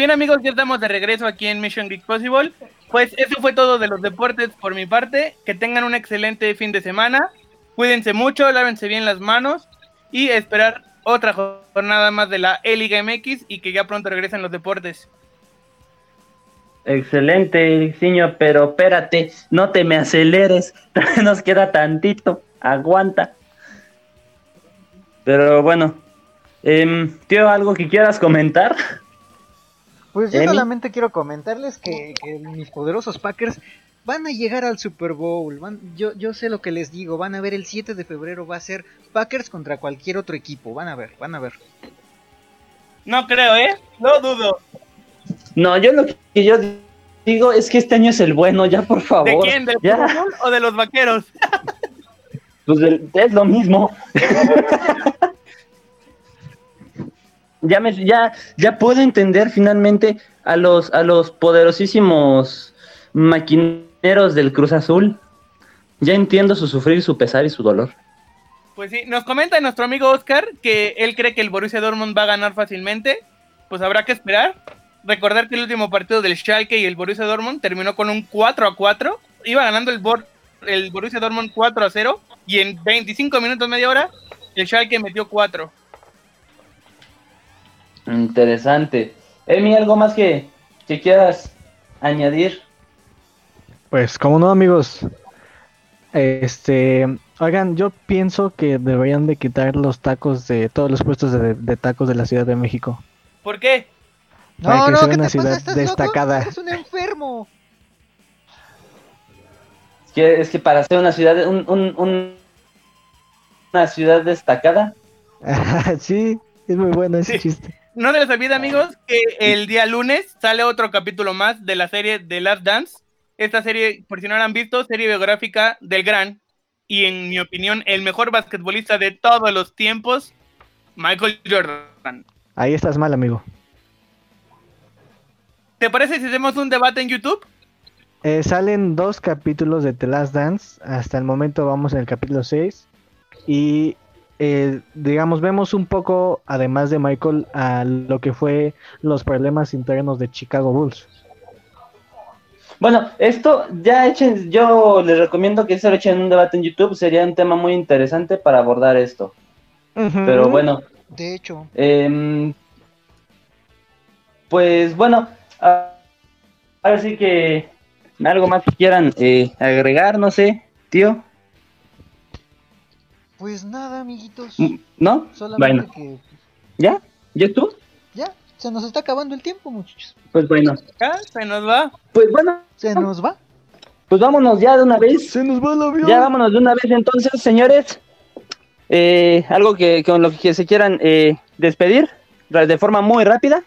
Speaker 7: Bien amigos, ya estamos de regreso aquí en Mission Geek Possible. Pues eso fue todo de los deportes por mi parte. Que tengan un excelente fin de semana. Cuídense mucho, lávense bien las manos y esperar otra jornada más de la E-Liga MX y que ya pronto regresen los deportes.
Speaker 11: Excelente, Ciño, pero espérate, no te me aceleres, nos queda tantito, aguanta. Pero bueno, em, tío, ¿algo que quieras comentar?
Speaker 2: Pues yo solamente quiero comentarles que, que mis poderosos Packers van a llegar al Super Bowl. Van, yo, yo sé lo que les digo. Van a ver el 7 de febrero. Va a ser Packers contra cualquier otro equipo. Van a ver, van a ver.
Speaker 7: No creo, ¿eh? No dudo.
Speaker 11: No, yo lo que yo digo es que este año es el bueno, ya por favor.
Speaker 7: ¿De quién? ¿Del
Speaker 11: ya,
Speaker 7: fútbol o de los vaqueros?
Speaker 11: pues es lo mismo. ya me, ya, ya puedo entender finalmente a los, a los poderosísimos maquineros del Cruz Azul. Ya entiendo su sufrir, su pesar y su dolor.
Speaker 7: Pues sí, nos comenta nuestro amigo Oscar que él cree que el Borussia Dortmund va a ganar fácilmente. Pues habrá que esperar. Recordar que el último partido del Schalke y el Borussia Dortmund terminó con un 4 a 4. Iba ganando el, Bor el Borussia Dortmund 4 a 0 y en 25 minutos, media hora, el Schalke metió 4.
Speaker 11: Interesante. Emi, ¿algo más que, que quieras añadir?
Speaker 9: Pues como no amigos, este, oigan, yo pienso que deberían de quitar los tacos de todos los puestos de, de tacos de la Ciudad de México.
Speaker 7: ¿Por qué?
Speaker 9: Para
Speaker 2: No,
Speaker 9: que
Speaker 2: no,
Speaker 9: sea
Speaker 2: ¿qué
Speaker 9: una
Speaker 2: te
Speaker 9: ciudad
Speaker 2: pasa? ¿Estás
Speaker 9: destacada.
Speaker 2: loco? Eres un enfermo.
Speaker 11: Es que, es que para ser una ciudad, un, un- un- una ciudad destacada,
Speaker 9: sí, es muy bueno ese chiste.
Speaker 7: No se les olvide, amigos, que el día lunes sale otro capítulo más de la serie The Last Dance. Esta serie, por si no la han visto, serie biográfica del gran y, en mi opinión, el mejor basquetbolista de todos los tiempos, Michael Jordan.
Speaker 9: Ahí estás mal, amigo.
Speaker 7: ¿Te parece si hacemos un debate en YouTube?
Speaker 9: Eh, salen dos capítulos de The Last Dance. Hasta el momento vamos en el capítulo 6. Y eh, digamos, vemos un poco, además de Michael, a lo que fue los problemas internos de Chicago Bulls.
Speaker 11: Bueno, esto ya echen, yo les recomiendo que se lo echen en un debate en YouTube, sería un tema muy interesante para abordar esto. Pero bueno,
Speaker 2: De hecho,
Speaker 11: em, pues bueno, ahora sí que algo más que quieran eh, agregar, no sé, tío,
Speaker 2: pues nada, amiguitos.
Speaker 11: Mm, ¿no?
Speaker 2: Solamente
Speaker 11: Bueno,
Speaker 2: que
Speaker 11: ¿ya? ¿Ya tú?
Speaker 2: ya, se nos está acabando el tiempo, muchachos.
Speaker 11: Pues bueno,
Speaker 7: Ya, se nos va.
Speaker 11: pues bueno,
Speaker 2: Se nos va.
Speaker 11: pues vámonos ya de una vez.
Speaker 9: Se nos va el avión.
Speaker 11: Ya vámonos de una vez entonces, señores. Eh, algo que con lo que se quieran eh, despedir de forma muy rápida.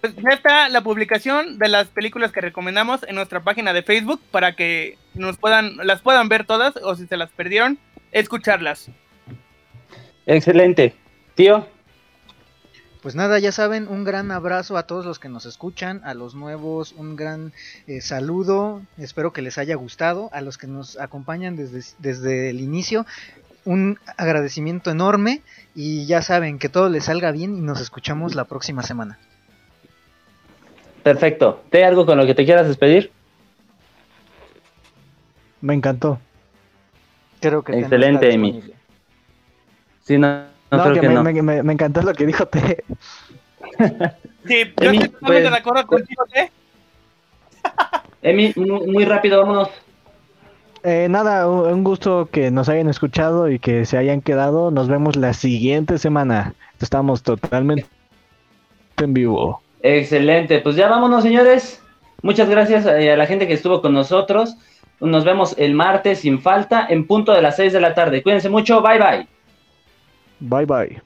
Speaker 7: Pues ya está la publicación de las películas que recomendamos en nuestra página de Facebook para que nos puedan, las puedan ver todas o si se las perdieron, escucharlas.
Speaker 11: Excelente. Tío,
Speaker 2: Pues nada, ya saben, un gran abrazo a todos los que nos escuchan, a los nuevos, un gran eh, saludo, espero que les haya gustado, a los que nos acompañan desde, desde el inicio, un agradecimiento enorme y ya saben que todo les salga bien y nos escuchamos la próxima semana.
Speaker 11: perfecto. ¿Te algo con lo que te quieras despedir?
Speaker 9: Me encantó.
Speaker 2: Creo que
Speaker 11: Excelente, Emi. Sí, no, no,
Speaker 9: No,
Speaker 11: creo
Speaker 9: que
Speaker 11: que
Speaker 9: me,
Speaker 11: no.
Speaker 9: me- me- me encantó lo que dijo T.
Speaker 7: Sí, yo
Speaker 11: Emi,
Speaker 7: estoy totalmente
Speaker 11: pues-
Speaker 7: de acuerdo contigo, ¿eh?
Speaker 11: Emi, muy, rápido, vámonos.
Speaker 9: Eh, nada, un un gusto que nos hayan escuchado y que se hayan quedado. Nos vemos la siguiente semana. Estamos totalmente en vivo.
Speaker 11: Excelente, pues ya vámonos, señores. Muchas gracias eh, a la gente que estuvo con nosotros. Nos vemos el martes sin falta en punto de las 6 de la tarde. Cuídense mucho, bye bye.
Speaker 9: Bye bye.